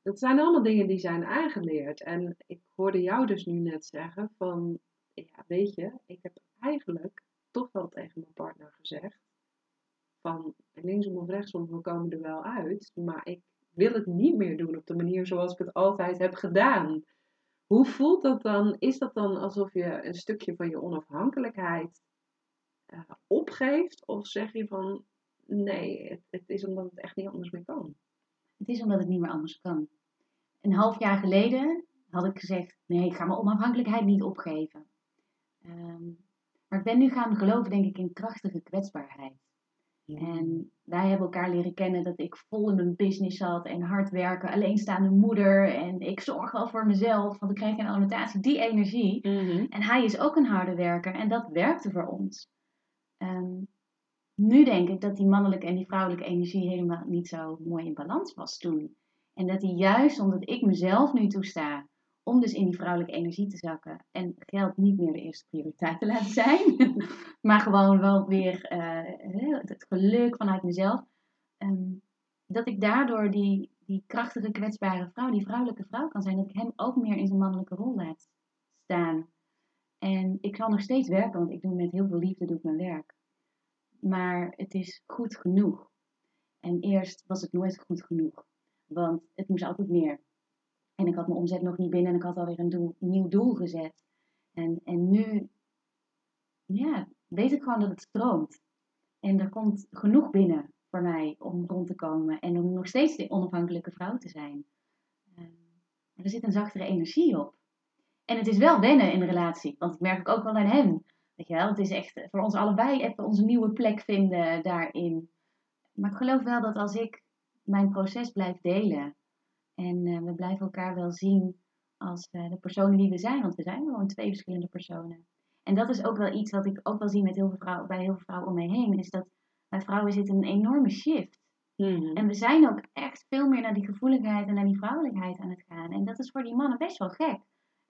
Dat zijn allemaal dingen die zijn aangeleerd. En ik hoorde jou dus nu net zeggen van ja, weet je, ik heb eigenlijk toch wel tegen mijn partner gezegd van linksom of rechtsom, we komen er wel uit, maar ik wil het niet meer doen op de manier zoals ik het altijd heb gedaan. Hoe voelt dat dan? Is dat dan alsof je een stukje van je onafhankelijkheid uh, opgeeft? Of zeg je van nee, het, het, is omdat het echt niet anders meer kan? Het is omdat het niet meer anders kan. Een half jaar geleden had ik gezegd: nee, ik ga mijn onafhankelijkheid niet opgeven. Ehm, maar ik ben nu gaan geloven, denk ik, in krachtige kwetsbaarheid. En wij hebben elkaar leren kennen dat ik vol in mijn business zat en hard werken, alleenstaande moeder en ik zorg wel voor mezelf, want ik krijg een annotatie, die energie. Mhm. En hij is ook een harde werker en dat werkte voor ons. Ehm, nu denk ik dat die mannelijke en die vrouwelijke energie helemaal niet zo mooi in balans was toen. En dat die juist omdat ik mezelf nu toesta om dus in die vrouwelijke energie te zakken. En geld niet meer de eerste prioriteit te laten zijn. maar gewoon wel weer uh, het geluk vanuit mezelf. Ehm, dat ik daardoor die, die krachtige, kwetsbare vrouw, die vrouwelijke vrouw kan zijn. Dat ik hem ook meer in zijn mannelijke rol laat staan. En ik zal nog steeds werken, want ik doe met heel veel liefde doe ik mijn werk. Maar het is goed genoeg. En eerst was het nooit goed genoeg. Want het moest altijd meer. En ik had mijn omzet nog niet binnen en ik had alweer een, nieuw doel gezet. En, en nu ja, weet ik gewoon dat het stroomt. En er komt genoeg binnen voor mij om rond te komen en om nog steeds de onafhankelijke vrouw te zijn. Ehm, er zit een zachtere energie op. En het is wel wennen in de relatie, want ik merk ook wel aan hem. Weet je wel, het is echt voor ons allebei even onze nieuwe plek vinden daarin. Maar ik geloof wel dat als ik mijn proces blijf delen en uh, we blijven elkaar wel zien als uh, de personen die we zijn, want we zijn gewoon twee verschillende personen. En dat is ook wel iets wat ik ook wel zie met heel veel vrouwen, bij heel veel vrouwen om me heen, is dat bij vrouwen zit een enorme shift. Mm En we zijn ook echt veel meer naar die gevoeligheid en naar die vrouwelijkheid aan het gaan. En dat is voor die mannen best wel gek.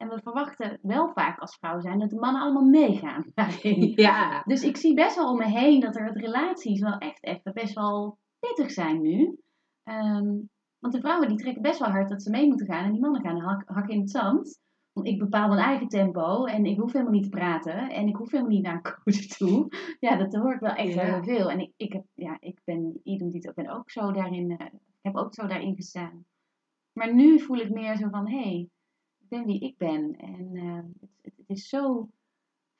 En we verwachten wel vaak als vrouw zijn dat de mannen allemaal meegaan. Ja. Dus ik zie best wel om me heen dat er relaties wel echt even best wel pittig zijn nu. Um, want de vrouwen die trekken best wel hard dat ze mee moeten gaan. En die mannen gaan hak, hak in het zand. Want ik bepaal mijn eigen tempo. En ik hoef helemaal niet te praten. En ik hoef helemaal niet naar een coach toe. Ja, dat hoor ik wel echt heel veel. En ik, ik, heb, ja, ik ben ik ben ook zo daarin. Uh, heb ook zo daarin gestaan. Maar nu voel ik meer zo van, hé, hey, ben wie ik ben. En uh, het, het, is zo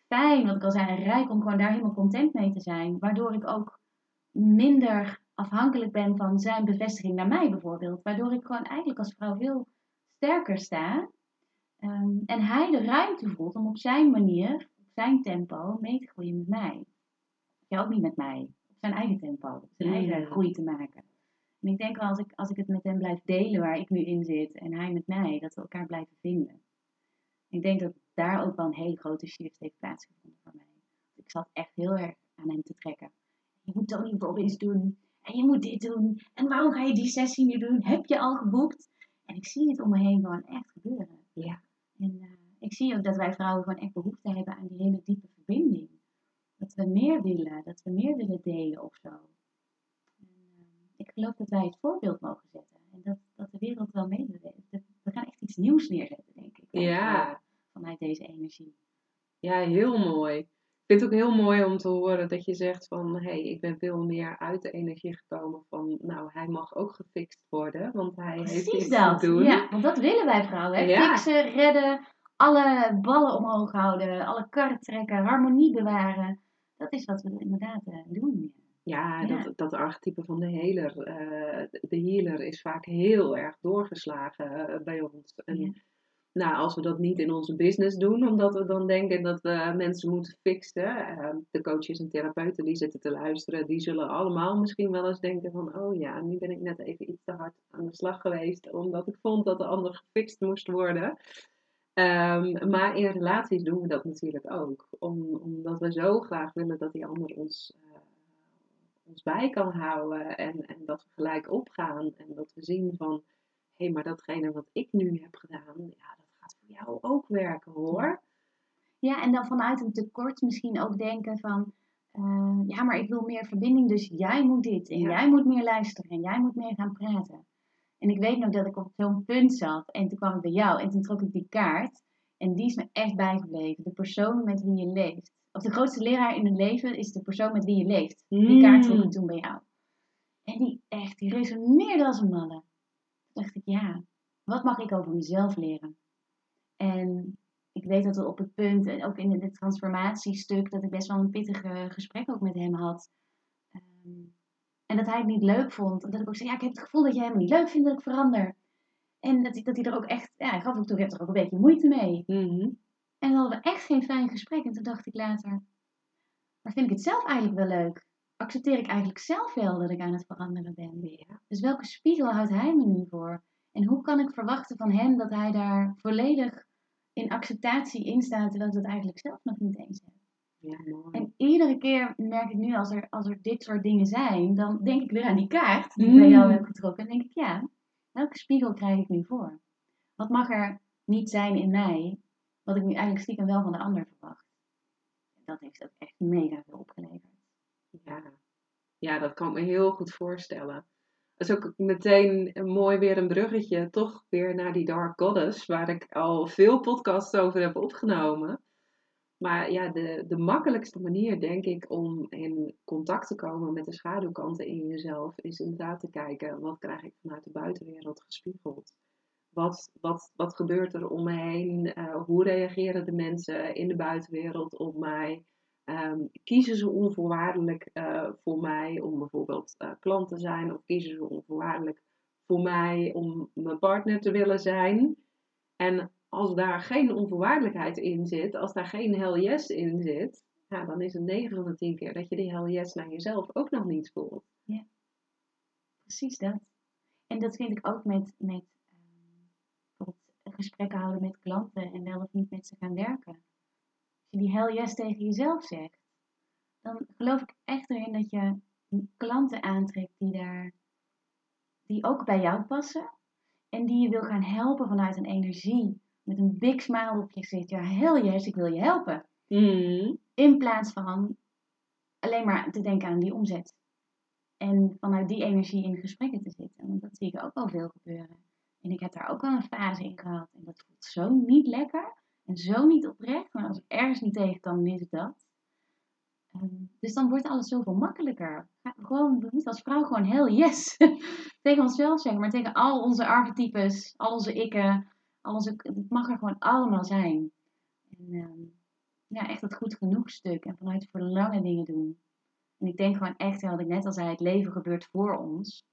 fijn, wat ik al zei, rijk om gewoon daar helemaal content mee te zijn. Waardoor ik ook minder afhankelijk ben van zijn bevestiging naar mij bijvoorbeeld. Waardoor ik gewoon eigenlijk als vrouw veel sterker sta. Ehm, en hij de ruimte voelt om op zijn manier, op zijn tempo, mee te groeien met mij. Ja, ook niet met mij. Op zijn eigen tempo. Zijn eigen groei te maken. En ik denk wel als ik, als ik het met hem blijf delen waar ik nu in zit en hij met mij, dat we elkaar blijven vinden. Ik denk dat daar ook wel een hele grote shift heeft plaatsgevonden voor mij. Ik zat echt heel erg aan hem te trekken. Je moet Tony Robbins doen. En je moet dit doen. En waarom ga je die sessie nu doen? Heb je al geboekt? En ik zie het om me heen gewoon echt gebeuren. Ja. En uh, ik zie ook dat wij vrouwen gewoon echt behoefte hebben aan die hele diepe verbinding. Dat we meer willen, dat we meer willen delen of zo. Ik geloof dat wij het voorbeeld mogen zetten. En dat, dat de wereld wel meebeweegt. We gaan echt iets nieuws neerzetten, denk ik. Ja. Vanuit deze energie. Ja, heel mooi vind het ook heel mooi om te horen dat je zegt van hé, hey, ik ben veel meer uit de energie gekomen van nou, hij mag ook gefixt worden, want hij heeft iets te doen. Ja, want dat willen wij vrouwen. Hè? Fixen, redden, alle ballen omhoog houden, alle karren trekken, harmonie bewaren. Dat is wat we inderdaad uh, doen. Ja, ja. Dat, dat archetype van de healer, uh, de healer is vaak heel erg doorgeslagen uh, bij ons. En, ja. Nou, als we dat niet in onze business doen, omdat we dan denken dat we mensen moeten fixen. Uh, de coaches en therapeuten die zitten te luisteren, die zullen allemaal misschien wel eens denken van, oh ja, nu ben ik net even iets te hard aan de slag geweest, omdat ik vond dat de ander gefixt moest worden. Um, maar in relaties doen we dat natuurlijk ook. Om, omdat we zo graag willen dat die ander ons, ons bij kan houden. En, en dat we gelijk opgaan. En dat we zien van, hé, hey, maar datgene wat ik nu heb gedaan, ja, dat gaat voor jou ook werken hoor. Ja, en dan vanuit een tekort misschien ook denken van, uh, ja, maar ik wil meer verbinding, dus jij moet dit. En ja. jij moet meer luisteren. En jij moet meer gaan praten. En ik weet nog dat ik op zo'n punt zat en toen kwam ik bij jou en toen trok ik die kaart. En die is me echt bijgebleven. De persoon met wie je leeft. Of de grootste leraar in het leven is de persoon met wie je leeft. Die kaart trok ik toen bij jou. En die echt, die resoneerde als een malle. Toen dacht ik, ja, wat mag ik over mezelf leren? En ik weet dat we op het punt, en ook in het transformatiestuk, dat ik best wel een pittig gesprek ook met hem had. Um, en dat hij het niet leuk vond. En dat ik ook zei, ja, ik heb het gevoel dat jij helemaal niet leuk vindt dat ik verander. En dat, dat hij er ook echt, ja, ik gaf ook toe, ik heb er ook een beetje moeite mee. Mm-hmm. En dan hadden we echt geen fijn gesprek. En toen dacht ik later, maar vind ik het zelf eigenlijk wel leuk? Accepteer ik eigenlijk zelf wel dat ik aan het veranderen ben? Dus welke spiegel houdt hij me nu voor? En hoe kan ik verwachten van hem dat hij daar volledig in acceptatie in staat, terwijl ik dat eigenlijk zelf nog niet eens heb? Ja. En iedere keer merk ik nu, als er, als er dit soort dingen zijn, dan denk ik weer aan die kaart die ik bij jou heb getrokken. En denk ik, ja, welke spiegel krijg ik nu voor? Wat mag er niet zijn in mij, wat ik nu eigenlijk stiekem wel van de ander verwacht? Dat heeft ook echt mega veel opgeleverd. Ja. ja, dat kan ik me heel goed voorstellen. Dat is ook meteen mooi weer een bruggetje, toch weer naar die Dark Goddess, waar ik al veel podcasts over heb opgenomen. Maar ja, de, de makkelijkste manier, denk ik, om in contact te komen met de schaduwkanten in jezelf, is inderdaad te kijken, wat krijg ik vanuit de buitenwereld gespiegeld? Wat, wat, wat gebeurt er om me heen? Uh, hoe reageren de mensen in de buitenwereld op mij? Um, kiezen ze onvoorwaardelijk uh, voor mij om bijvoorbeeld uh, klant te zijn? Of kiezen ze onvoorwaardelijk voor mij om mijn partner te willen zijn? En als daar geen onvoorwaardelijkheid in zit, als daar geen hell yes in zit, ja, dan is het 9 van de 10 keer dat je die hell yes naar jezelf ook nog niet voelt. Ja, precies dat. En dat vind ik ook met, met gesprekken houden met klanten en wel of niet met ze gaan werken. Als je die hell yes tegen jezelf zegt, dan geloof ik echt erin dat je klanten aantrekt die daar, die ook bij jou passen en die je wil gaan helpen vanuit een energie met een big smile op je gezicht. Ja, heel yes, ik wil je helpen. Mm. In plaats van alleen maar te denken aan die omzet. En vanuit die energie in gesprekken te zitten. Want dat zie ik ook wel veel gebeuren. En ik heb daar ook wel een fase in gehad. En dat voelt zo niet lekker. En zo niet oprecht. Maar als ik ergens niet tegen kan, dan is dat. Um, dus dan wordt alles zoveel makkelijker. Gewoon, we als vrouw gewoon heel yes tegen onszelf zeggen. Maar tegen al onze archetypes, al onze ikken alles, het mag er gewoon allemaal zijn. En um, ja, echt dat goed genoeg stuk. En vanuit verlangen dingen doen. En ik denk gewoon echt, wat ik net al zei, het leven gebeurt voor ons.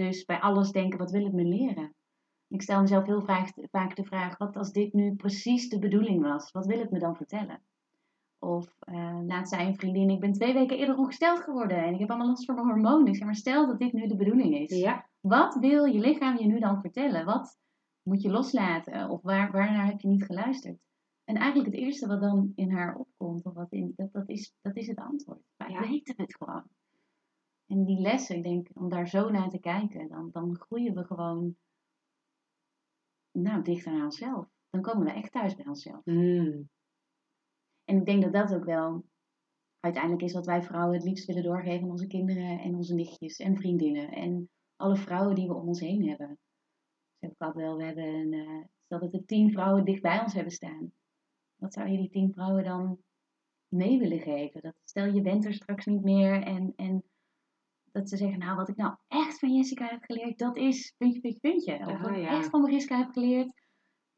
Dus bij alles denken, wat wil het me leren? Ik stel mezelf heel vaak, vaak de vraag, wat als dit nu precies de bedoeling was? Wat wil het me dan vertellen? Of uh, laat zei een vriendin, ik ben twee weken eerder ongesteld geworden en ik heb allemaal last van mijn hormonen. Ik zeg maar, stel dat dit nu de bedoeling is. Ja. Wat wil je lichaam je nu dan vertellen? Wat moet je loslaten? Of waar, waarnaar heb je niet geluisterd? En eigenlijk het eerste wat dan in haar opkomt, of wat in, dat, dat, is, dat is het antwoord. Wij ja. weten het gewoon. En die lessen, ik denk, om daar zo naar te kijken, dan, dan groeien we gewoon nou, dichter aan onszelf. Dan komen we echt thuis bij onszelf. Mm. En ik denk dat dat ook wel uiteindelijk is wat wij vrouwen het liefst willen doorgeven aan onze kinderen en onze nichtjes en vriendinnen. En alle vrouwen die we om ons heen hebben heb ik wel, we hebben een, uh, stel dat er tien vrouwen dicht bij ons hebben staan. Wat zou je die tien vrouwen dan mee willen geven? Dat, stel je bent er straks niet meer en, en dat ze zeggen, nou wat ik nou echt van Jessica heb geleerd, dat is puntje, puntje, puntje. Of wat ik echt van Mariska heb geleerd,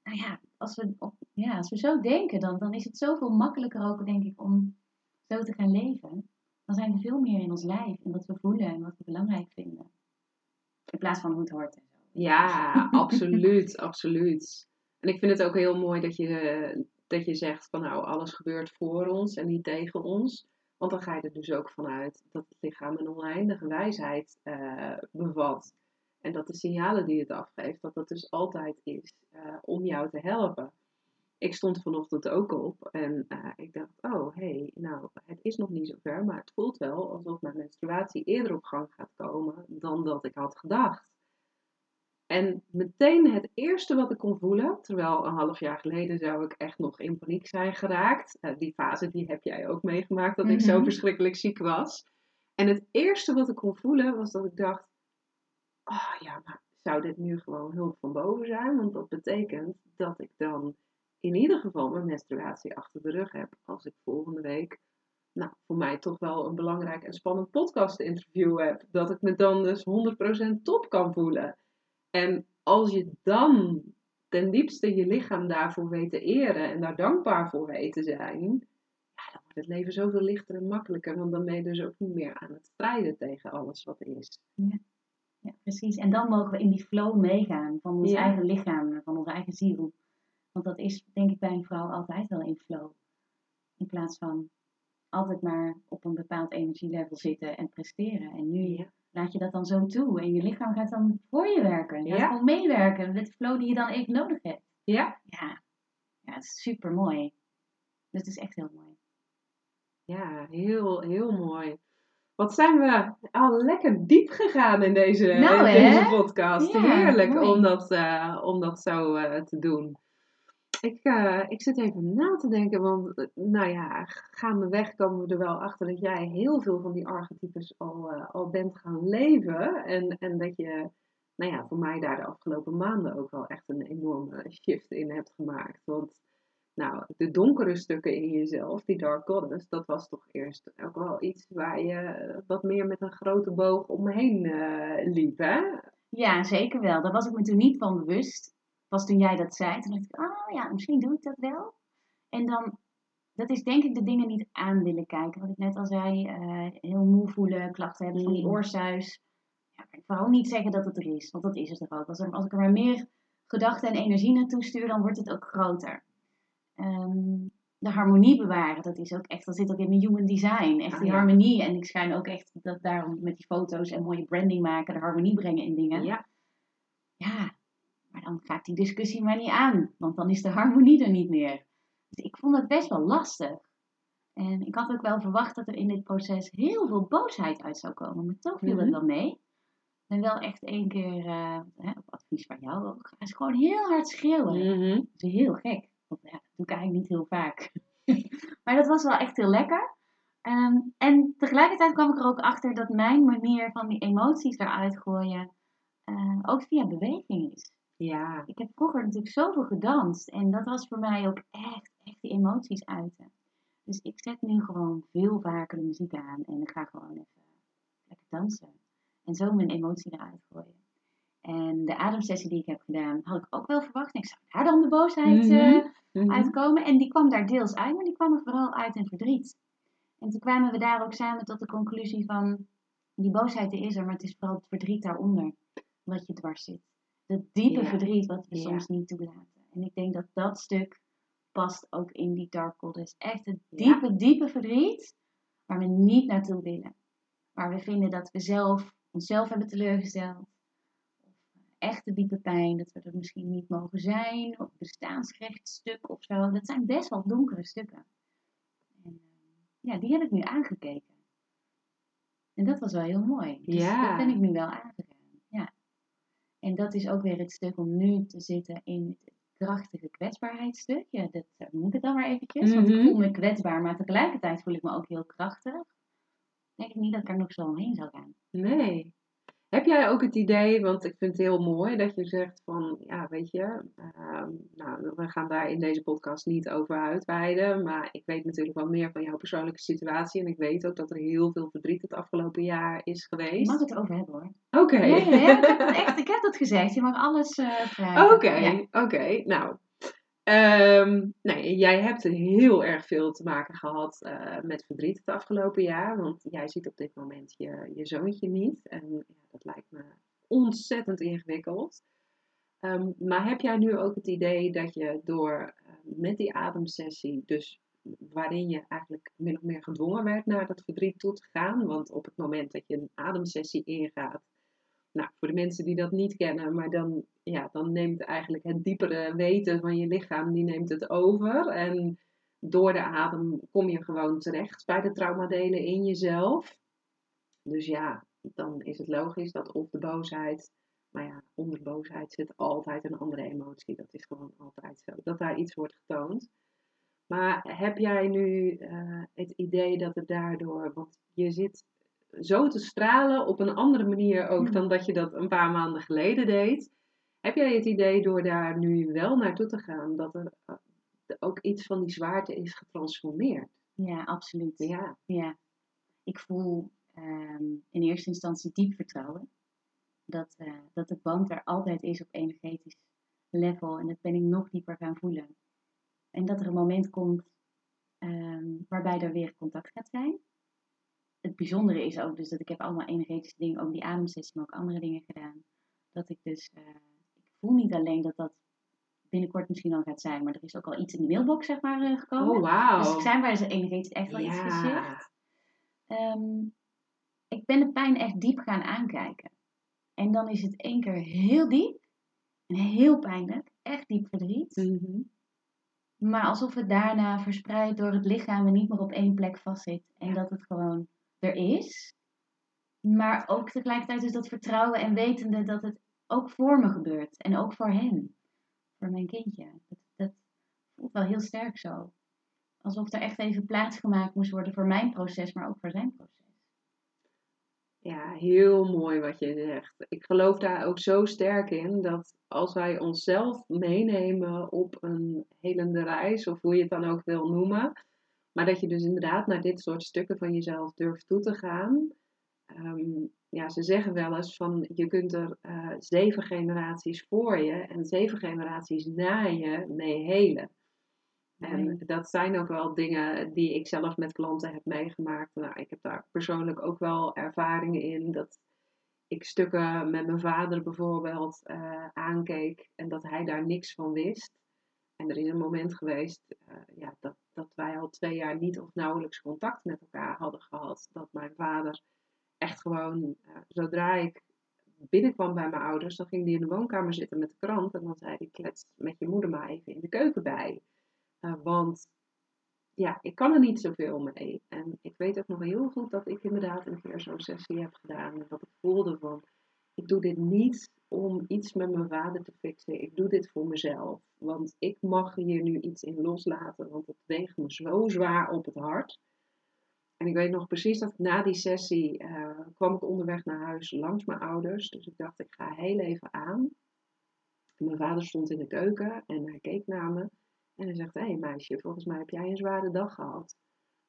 nou ja, als we, op, ja, als we zo denken, dan, dan is het zoveel makkelijker ook, denk ik, om zo te gaan leven. Dan zijn we veel meer in ons lijf en wat we voelen en wat we belangrijk vinden. In plaats van hoe het hoort. Ja, absoluut, absoluut. En ik vind het ook heel mooi dat je, dat je zegt van nou, alles gebeurt voor ons en niet tegen ons. Want dan ga je er dus ook vanuit dat het lichaam een oneindige wijsheid eh, bevat. En dat de signalen die het afgeeft, dat dat dus altijd is uh, om jou te helpen. Ik stond vanochtend ook op en uh, ik dacht, oh hé, hey, nou het is nog niet zo ver, maar het voelt wel alsof mijn menstruatie eerder op gang gaat komen dan dat ik had gedacht. En meteen het eerste wat ik kon voelen, terwijl een half jaar geleden zou ik echt nog in paniek zijn geraakt. Uh, die fase die heb jij ook meegemaakt, dat ik zo Mhm. verschrikkelijk ziek was. En het eerste wat ik kon voelen was dat ik dacht, oh ja, maar zou dit nu gewoon hulp van boven zijn? Want dat betekent dat ik dan in ieder geval mijn menstruatie achter de rug heb als ik volgende week, nou, voor mij toch wel een belangrijk en spannend podcast interview heb. Dat ik me dan dus 100% top kan voelen. En als je dan ten diepste je lichaam daarvoor weet te eren en daar dankbaar voor weet te zijn, ja, dan wordt het leven zoveel lichter en makkelijker. Want dan ben je dus ook niet meer aan het strijden tegen alles wat er is. Ja, precies. En dan mogen we in die flow meegaan van ons Ja. eigen lichaam, van onze eigen ziel. Want dat is denk ik bij een vrouw altijd wel in flow. In plaats van altijd maar op een bepaald energielevel zitten en presteren. En nu Ja. Laat je dat dan zo toe. En je lichaam gaat dan voor je werken. Je gaat Ja. gewoon meewerken met de flow die je dan even nodig hebt. Ja, Ja, ja het is super mooi. Dat is echt heel mooi. ja heel, heel mooi. Wat zijn we al lekker diep gegaan in deze, Nou, in deze podcast. Ja, Heerlijk mooi. om dat, eh, om dat zo eh, te doen. Ik, eh, ik zit even na te denken, want eh, nou ja, gaandeweg komen we er wel achter dat jij heel veel van die archetypes al, eh, al bent gaan leven. En, en dat je, nou ja, voor mij daar de afgelopen maanden ook wel echt een enorme shift in hebt gemaakt. Want nou, de donkere stukken in jezelf, die dark goddess, dat was toch eerst ook wel iets waar je wat meer met een grote boog omheen liep, hè? Ja, zeker wel. Daar was ik me toen niet van bewust. Pas toen jij dat zei, toen dacht ik, oh ja, misschien doe ik dat wel. En dan, dat is denk ik de dingen niet aan willen kijken. Wat ik net al zei, eh, heel moe voelen, klachten hebben van die Mm. oorsuis. Ja, kan ik vooral niet zeggen dat het er is, want dat is het er ook. Als, er, als ik er maar meer gedachten en energie naartoe stuur, dan wordt het ook groter. Ehm, de harmonie bewaren, dat is ook echt, dat zit ook in mijn human design. Echt Ah, die ja. harmonie. En ik schijn ook echt dat daarom met die foto's en mooie branding maken, de harmonie brengen in dingen. Ja, Ja, maar dan ga ik die discussie maar niet aan, want dan is de harmonie er niet meer. Dus ik vond het best wel lastig. En ik had ook wel verwacht dat er in dit proces heel veel boosheid uit zou komen, maar toch viel het Mhm. wel mee. Ben wel echt één keer, eh, hè, op advies van jou ook, ga eens gewoon heel hard schreeuwen. Mhm. Dat is heel gek, want ja, dat doe ik eigenlijk niet heel vaak. maar dat was wel echt heel lekker. Ehm, en tegelijkertijd kwam ik er ook achter dat mijn manier van die emoties eruit gooien eh, ook via beweging is. Ja. Ik heb vroeger natuurlijk zoveel gedanst en dat was voor mij ook echt, echt die emoties uiten. Dus ik zet nu gewoon veel vaker de muziek aan en ik ga gewoon even lekker dansen. En zo mijn emotie eruit gooien. En de ademsessie die ik heb gedaan, had ik ook wel verwacht. Ik zou daar dan de boosheid eh, Mhm. uitkomen. En die kwam daar deels uit, maar die kwam er vooral uit in verdriet. En toen kwamen we daar ook samen tot de conclusie van, die boosheid is er, maar het is vooral het verdriet daaronder wat je dwars zit. Dat diepe Ja. verdriet wat we Ja. soms niet toelaten. En ik denk dat dat stuk past ook in die dark goddess. Echt het Ja. diepe, diepe verdriet waar we niet naartoe willen. Waar we vinden dat we zelf onszelf hebben teleurgesteld. Of echte diepe pijn, dat we er misschien niet mogen zijn. Of bestaansrechtstuk of zo. Dat zijn best wel donkere stukken. En eh, ja, die heb ik nu aangekeken. En dat was wel heel mooi. Dus Ja. dat ben ik nu wel aangegaan. En dat is ook weer het stuk om nu te zitten in het krachtige kwetsbaarheidsstuk. Ja, dat noem ik het dan maar eventjes. Want ik Mhm. voel me kwetsbaar, maar tegelijkertijd voel ik me ook heel krachtig. Denk ik niet dat ik er nog zo omheen zou gaan. Nee. Heb jij ook het idee, want ik vind het heel mooi dat je zegt van, ja, weet je, ehm, nou, we gaan daar in deze podcast niet over uitweiden, maar ik weet natuurlijk wel meer van jouw persoonlijke situatie en ik weet ook dat er heel veel verdriet het afgelopen jaar is geweest. mag het over hebben hoor. Oké. Ik heb het echt, ik heb dat gezegd. Je mag alles eh vragen. Oké, Ja. oké. Nou, Ehm, nee, jij hebt heel erg veel te maken gehad uh, met verdriet het afgelopen jaar. Want jij ziet op dit moment je, je zoontje niet. En ja, dat lijkt me ontzettend ingewikkeld. Um, maar heb jij nu ook het idee dat je door uh, met die ademsessie, dus waarin je eigenlijk min of meer gedwongen werd naar dat verdriet toe te gaan. Want op het moment dat je een ademsessie ingaat, nou, voor de mensen die dat niet kennen, maar dan, ja, dan neemt eigenlijk het diepere weten van je lichaam, die neemt het over. En door de adem kom je gewoon terecht bij de traumadelen in jezelf. Dus ja, dan is het logisch dat of de boosheid, maar ja, onder boosheid zit altijd een andere emotie. Dat is gewoon altijd zo. Dat daar iets wordt getoond. Maar heb jij nu uh, het idee dat het daardoor, want je zit zo te stralen op een andere manier ook dan dat je dat een paar maanden geleden deed. Heb jij het idee door daar nu wel naartoe te gaan dat er uh, ook iets van die zwaarte is getransformeerd? Ja, absoluut. Ja. ja. Ik voel um, in eerste instantie diep vertrouwen dat, uh, dat de band er altijd is op energetisch level en dat ben ik nog dieper gaan voelen. En dat er een moment komt um, waarbij er weer contact gaat zijn. Het bijzondere is ook dus dat ik heb allemaal energetische dingen, ook die ademsessie, maar ook andere dingen gedaan. Dat ik dus, uh, ik voel niet alleen dat dat binnenkort misschien al gaat zijn, maar er is ook al iets in de mailbox zeg maar uh, gekomen. Oh, wow. Dus ik zijn bij ze energetisch echt wel iets gezegd. Um, ik ben de pijn echt diep gaan aankijken. En dan is het één keer heel diep en heel pijnlijk, echt diep verdriet. Mm -hmm. Maar alsof het daarna verspreid door het lichaam en niet meer op één plek vastzit. En dat het gewoon er is. Maar ook tegelijkertijd is dat vertrouwen en wetende dat het ook voor me gebeurt. En ook voor hen. Voor mijn kindje. Dat, dat voelt wel heel sterk zo. Alsof er echt even plaats gemaakt moest worden voor mijn proces, maar ook voor zijn proces. Ja, heel mooi wat je zegt. Ik geloof daar ook zo sterk in dat als wij onszelf meenemen op een helende reis, of hoe je het dan ook wil noemen, maar dat je dus inderdaad naar dit soort stukken van jezelf durft toe te gaan. Um, ja, ze zeggen wel eens van je kunt er uh, zeven generaties voor je en zeven generaties na je mee helen. En dat zijn ook wel dingen die ik zelf met klanten heb meegemaakt. Nou, ik heb daar persoonlijk ook wel ervaringen in. Dat ik stukken met mijn vader bijvoorbeeld uh, aankeek en dat hij daar niks van wist. En er is een moment geweest uh, ja, dat, dat wij al twee jaar niet of nauwelijks contact met elkaar hadden gehad. Dat mijn vader echt gewoon, uh, zodra ik binnenkwam bij mijn ouders, dan ging hij in de woonkamer zitten met de krant. En dan zei hij, klets met je moeder maar even in de keuken bij. Uh, want ja, ik kan er niet zoveel mee. En ik weet ook nog heel goed dat ik inderdaad een keer zo'n sessie heb gedaan. En dat ik voelde van, ik doe dit niet om iets met mijn vader te fixen. Ik doe dit voor mezelf. Want ik mag hier nu iets in loslaten, want het weegt me zo zwaar op het hart. En ik weet nog precies dat na die sessie uh, kwam ik onderweg naar huis langs mijn ouders. Dus ik dacht, ik ga heel even aan. Mijn vader stond in de keuken en hij keek naar me. En hij zegt, hé hey, meisje, volgens mij heb jij een zware dag gehad.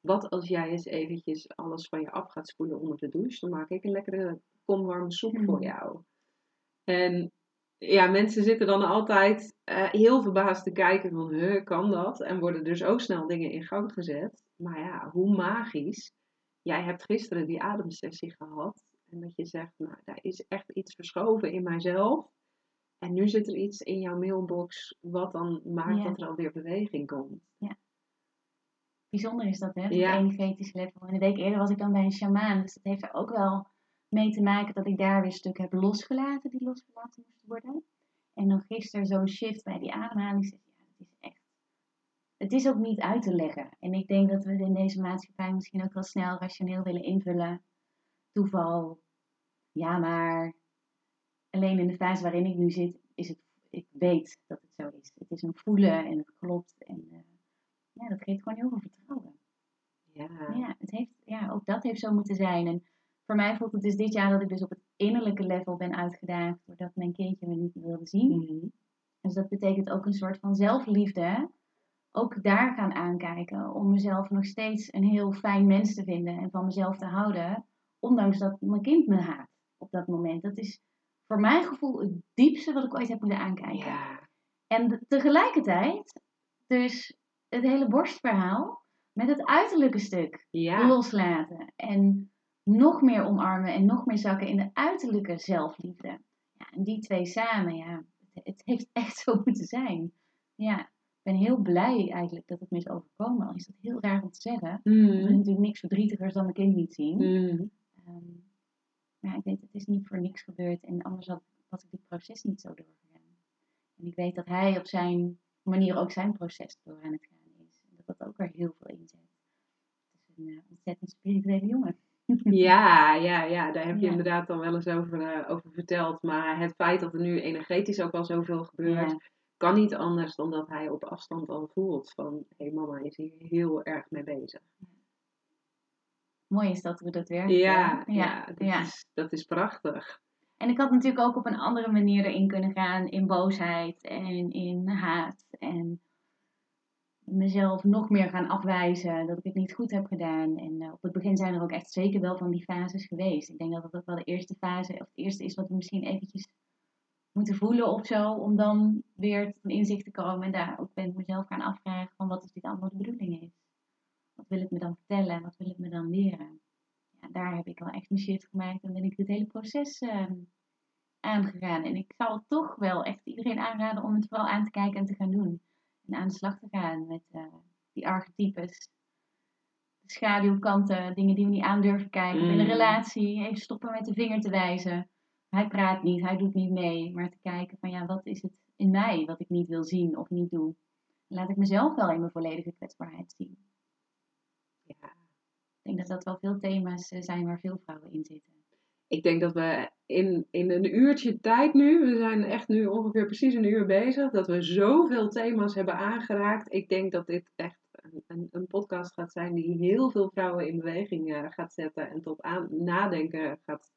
Wat als jij eens eventjes alles van je af gaat spoelen onder de douche? Dan maak ik een lekkere kom warme soep voor mm. jou. En ja, mensen zitten dan altijd uh, heel verbaasd te kijken van, huh, kan dat? En worden dus ook snel dingen in gang gezet. Maar ja, hoe magisch. Jij hebt gisteren die ademsessie gehad. En dat je zegt, nou, daar is echt iets verschoven in mijzelf. En nu zit er iets in jouw mailbox wat dan maakt dat er alweer beweging komt. Ja. Bijzonder is dat, hè? Dat ja. energetisch level. En een week eerder was ik dan bij een shamaan. Dus dat heeft er ook wel mee te maken dat ik daar weer stukken heb losgelaten die losgelaten moesten worden. En dan gisteren zo'n shift bij die ademhaling. Ja, dat is echt. Het is ook niet uit te leggen. En ik denk dat we het in deze maatschappij misschien ook wel snel rationeel willen invullen. Toeval. Ja, maar alleen in de fase waarin ik nu zit, is het, ik weet dat het zo is. Het is een voelen en het klopt. En uh, ja, dat geeft gewoon heel veel vertrouwen. Ja. Ja, het heeft, ja, ook dat heeft zo moeten zijn. En voor mij voelt het dus dit jaar dat ik dus op het innerlijke level ben uitgedaagd. Doordat mijn kindje me niet wilde zien. Mm-hmm. Dus dat betekent ook een soort van zelfliefde. Ook daar gaan aankijken. Om mezelf nog steeds een heel fijn mens te vinden. En van mezelf te houden. Ondanks dat mijn kind me haat op dat moment. Dat is voor mijn gevoel het diepste wat ik ooit heb moeten aankijken. Ja. En tegelijkertijd Dus het hele borstverhaal met het uiterlijke stuk Ja. loslaten. En nog meer omarmen en nog meer zakken in de uiterlijke zelfliefde. Ja, en die twee samen, ja, het, heeft echt zo moeten zijn. Ja, ik ben heel blij eigenlijk dat het me is overkomen. Al is dat heel raar om te zeggen. Er is Mm. natuurlijk niks verdrietigers dan mijn kind niet zien. Mm. Ehm, maar ik weet, het is niet voor niks gebeurd. En anders had, was ik dit proces niet zo doorgegaan. En ik weet dat hij op zijn manier ook zijn proces door aan het gaan is. En dat dat ook weer heel veel inzet. Het is een eh, ontzettend spirituele jongen. Ja, ja, ja, daar heb je Ja. inderdaad dan wel eens over, eh, over verteld. Maar het feit dat er nu energetisch ook al zoveel gebeurt, Ja. kan niet anders dan dat hij op afstand al voelt van, hé mama is hier heel erg mee bezig. Mooi is dat hoe dat werkt. Ja, ja, dat. Is, dat is prachtig. En ik had natuurlijk ook op een andere manier erin kunnen gaan. In boosheid en in haat. En mezelf nog meer gaan afwijzen. Dat ik het niet goed heb gedaan. En eh, op het begin zijn er ook echt zeker wel van die fases geweest. Ik denk dat dat ook wel de eerste fase, of het eerste is wat we misschien eventjes moeten voelen of zo. Om dan weer tot een inzicht te komen. En daar ook ben ik mezelf gaan afvragen van wat is dit allemaal de bedoeling is. Wat wil het me dan vertellen? Wat wil het me dan leren? Ja, daar heb ik wel echt mijn shit gemaakt. En ben ik dit hele proces ehm, aangegaan. En ik zou toch wel echt iedereen aanraden om het vooral aan te kijken en te gaan doen. En aan de slag te gaan met eh, die archetypes. De schaduwkanten, dingen die we niet aan durven kijken. In een Mm. relatie, even stoppen met de vinger te wijzen. Hij praat niet, hij doet niet mee. Maar te kijken van ja, wat is het in mij wat ik niet wil zien of niet doe. Laat ik mezelf wel in mijn volledige kwetsbaarheid zien. Ja. Ik denk dat dat wel veel thema's eh, zijn waar veel vrouwen in zitten. Ik denk dat we in, in een uurtje tijd nu, we zijn echt nu ongeveer precies een uur bezig, dat we zoveel thema's hebben aangeraakt. Ik denk dat dit echt een, een, podcast gaat zijn die heel veel vrouwen in beweging eh, gaat zetten en tot aan, nadenken gaat,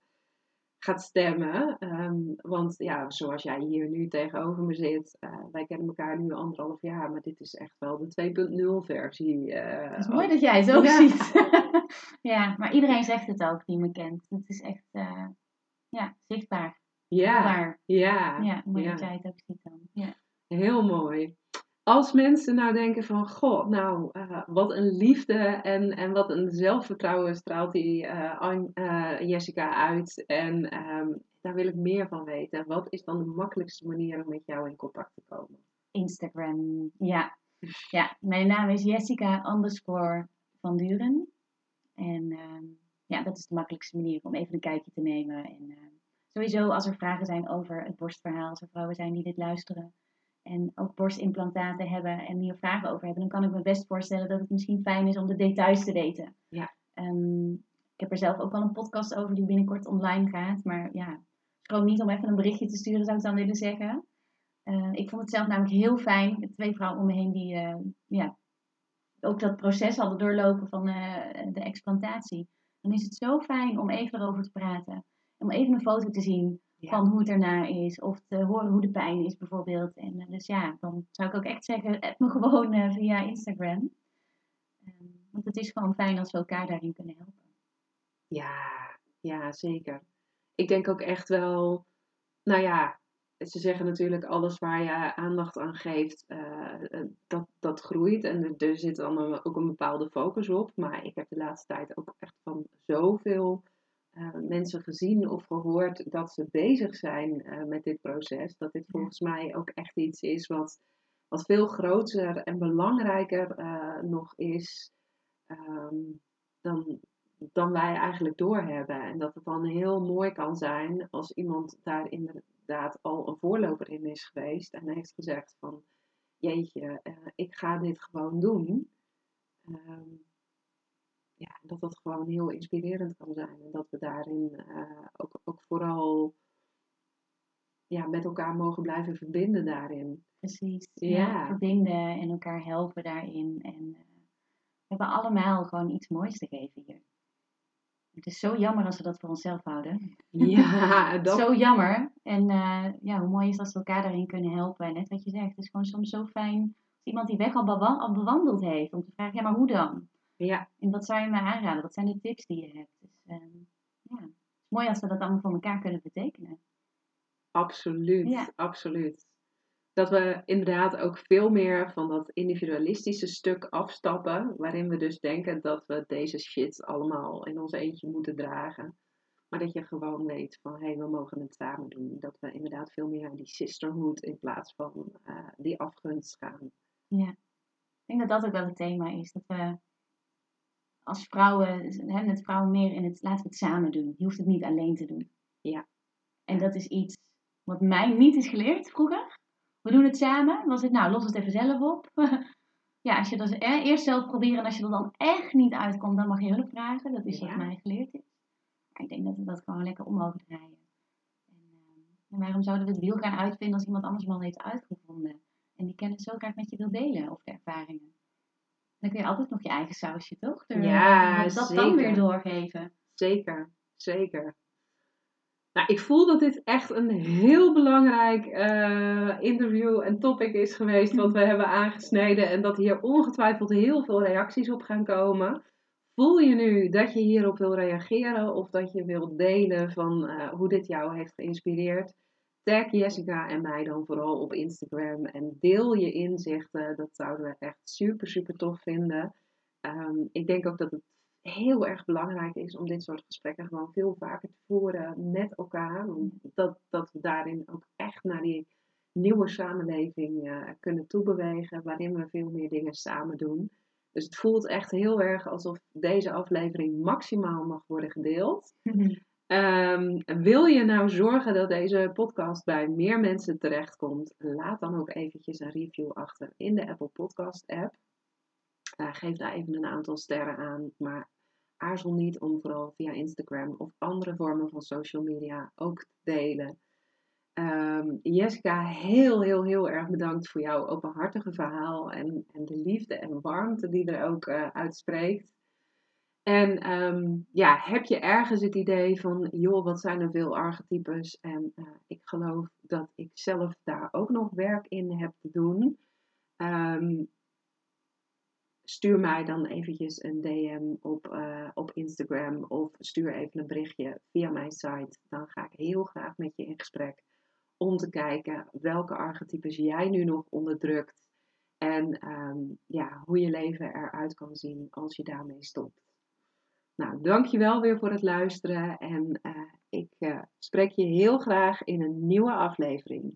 gaat stemmen. Ehm, want ja, zoals jij hier nu tegenover me zit, eh, wij kennen elkaar nu anderhalf jaar, maar dit is echt wel de 2.0 versie. eh, Het is mooi dat jij het ook Ja. ziet. ja, maar iedereen zegt het ook die me kent. Het is echt eh, ja, zichtbaar. ja, ja, Ja, mooi ja. dat jij het ook ziet dan. Ja. Heel mooi. Als mensen nou denken van, goh, nou, eh, wat een liefde en, en wat een zelfvertrouwen straalt die eh, eh, Jessica uit. En ehm, daar wil ik meer van weten. Wat is dan de makkelijkste manier om met jou in contact te komen? Instagram, ja. Ja, mijn naam is Jessica underscore van Duren. En ehm, ja, dat is de makkelijkste manier om even een kijkje te nemen. En sowieso als er vragen zijn over het borstverhaal, als er vrouwen zijn die dit luisteren en ook borstimplantaten hebben en hier vragen over hebben, dan kan ik me best voorstellen dat het misschien fijn is om de details te weten. Ja. Ehm, ik heb er zelf ook wel een podcast over die binnenkort online gaat. Maar ja, schroom niet om even een berichtje te sturen, zou ik dan willen zeggen. Eh, ik vond het zelf namelijk heel fijn. Twee vrouwen om me heen die eh, ja, ook dat proces hadden doorlopen van eh, de explantatie. Dan is het zo fijn om even erover te praten. Om even een foto te zien Ja. van hoe het erna is. Of te horen hoe de pijn is bijvoorbeeld. En eh, dus ja, dan zou ik ook echt zeggen, app me gewoon eh, via Instagram. Ehm, want het is gewoon fijn als we elkaar daarin kunnen helpen. Ja, ja, zeker. Ik denk ook echt wel, nou ja, ze zeggen natuurlijk alles waar je aandacht aan geeft, eh, dat, dat groeit. En er, er zit dan een- ook een bepaalde focus op. Maar ik heb de laatste tijd ook echt van zoveel eh, mensen gezien of gehoord dat ze bezig zijn eh, met dit proces. Dat dit volgens mij ook echt iets is wat, wat veel groter en belangrijker eh, nog is ehm, dan, dan wij eigenlijk doorhebben. En dat het dan heel mooi kan zijn als iemand daar inderdaad al een voorloper in is geweest en heeft gezegd van jeetje, ik ga dit gewoon doen. Ehm, ja, dat dat gewoon heel inspirerend kan zijn. En dat we daarin eh, ook, ook vooral ja, met elkaar mogen blijven verbinden daarin. Precies. Ja. Ja. verbinden en elkaar helpen daarin. En eh, we hebben allemaal gewoon iets moois te geven hier. Het is zo jammer als we dat voor onszelf houden. Ja, dat, Zo jammer. En eh, ja, hoe mooi is als we elkaar daarin kunnen helpen. En net wat je zegt, het is gewoon soms zo fijn als iemand die weg al bewandeld heeft. Om te vragen, ja, maar hoe dan? Ja, En wat zou je me aanraden? Wat zijn de tips die je hebt? Dus ehm, ja, het is mooi als we dat allemaal voor elkaar kunnen betekenen. absoluut, Ja. absoluut. dat we inderdaad ook veel meer van dat individualistische stuk afstappen, waarin we dus denken dat we deze shit allemaal in ons eentje moeten dragen. Maar dat je gewoon weet van, hé, hey, we mogen het samen doen. Dat we inderdaad veel meer naar die sisterhood in plaats van uh, die afgunst gaan. Ja, ik denk dat dat ook wel het thema is. Dat we als vrouwen, hè, met vrouwen meer in het, laten we het samen doen. Je hoeft het niet alleen te doen. Ja. En dat is iets wat mij niet is geleerd vroeger. We doen het samen. Was het, nou, los het even zelf op. ja, als je dat eerst zelf proberen en als je er dan echt niet uitkomt, dan mag je hulp vragen. Dat is wat mij geleerd is. Maar ik denk dat we dat gewoon lekker om mogen draaien. En, en waarom zouden we het wiel gaan uitvinden als iemand anders al heeft uitgevonden? En die kennis zo graag met je wil delen of de ervaringen. Dan kun je altijd nog je eigen sausje, toch? ja, dat zeker. dan weer doorgeven. Zeker, zeker. Nou, ik voel dat dit echt een heel belangrijk uh, interview en topic is geweest wat we hebben aangesneden. En dat hier ongetwijfeld heel veel reacties op gaan komen. Voel je nu dat je hierop wil reageren of dat je wilt delen van uh, hoe dit jou heeft geïnspireerd? Tag Jessica en mij dan vooral op Instagram en deel je inzichten. Dat zouden we echt super, super tof vinden. Um, ik denk ook dat het heel erg belangrijk is om dit soort gesprekken gewoon veel vaker te voeren met elkaar. Dat, dat we daarin ook echt naar die nieuwe samenleving uh, kunnen toebewegen, waarin we veel meer dingen samen doen. Dus het voelt echt heel erg alsof deze aflevering maximaal mag worden gedeeld. Um, wil je nou zorgen dat deze podcast bij meer mensen terechtkomt? Laat dan ook eventjes een review achter in de Apple Podcast app. Uh, geef daar even een aantal sterren aan, maar aarzel niet om vooral via Instagram of andere vormen van social media ook te delen. Um, Jessica, heel, heel, heel erg bedankt voor jouw openhartige verhaal en, en de liefde en warmte die er ook uh, uitspreekt. En um, ja, heb je ergens het idee van, joh, wat zijn er veel archetypes? En uh, ik geloof dat ik zelf daar ook nog werk in heb te doen. Um, stuur mij dan eventjes een DM op, uh, op Instagram of stuur even een berichtje via mijn site. Dan ga ik heel graag met je in gesprek om te kijken welke archetypes jij nu nog onderdrukt en um, ja, hoe je leven eruit kan zien als je daarmee stopt. Nou, dankjewel weer voor het luisteren en uh, ik uh, spreek je heel graag in een nieuwe aflevering.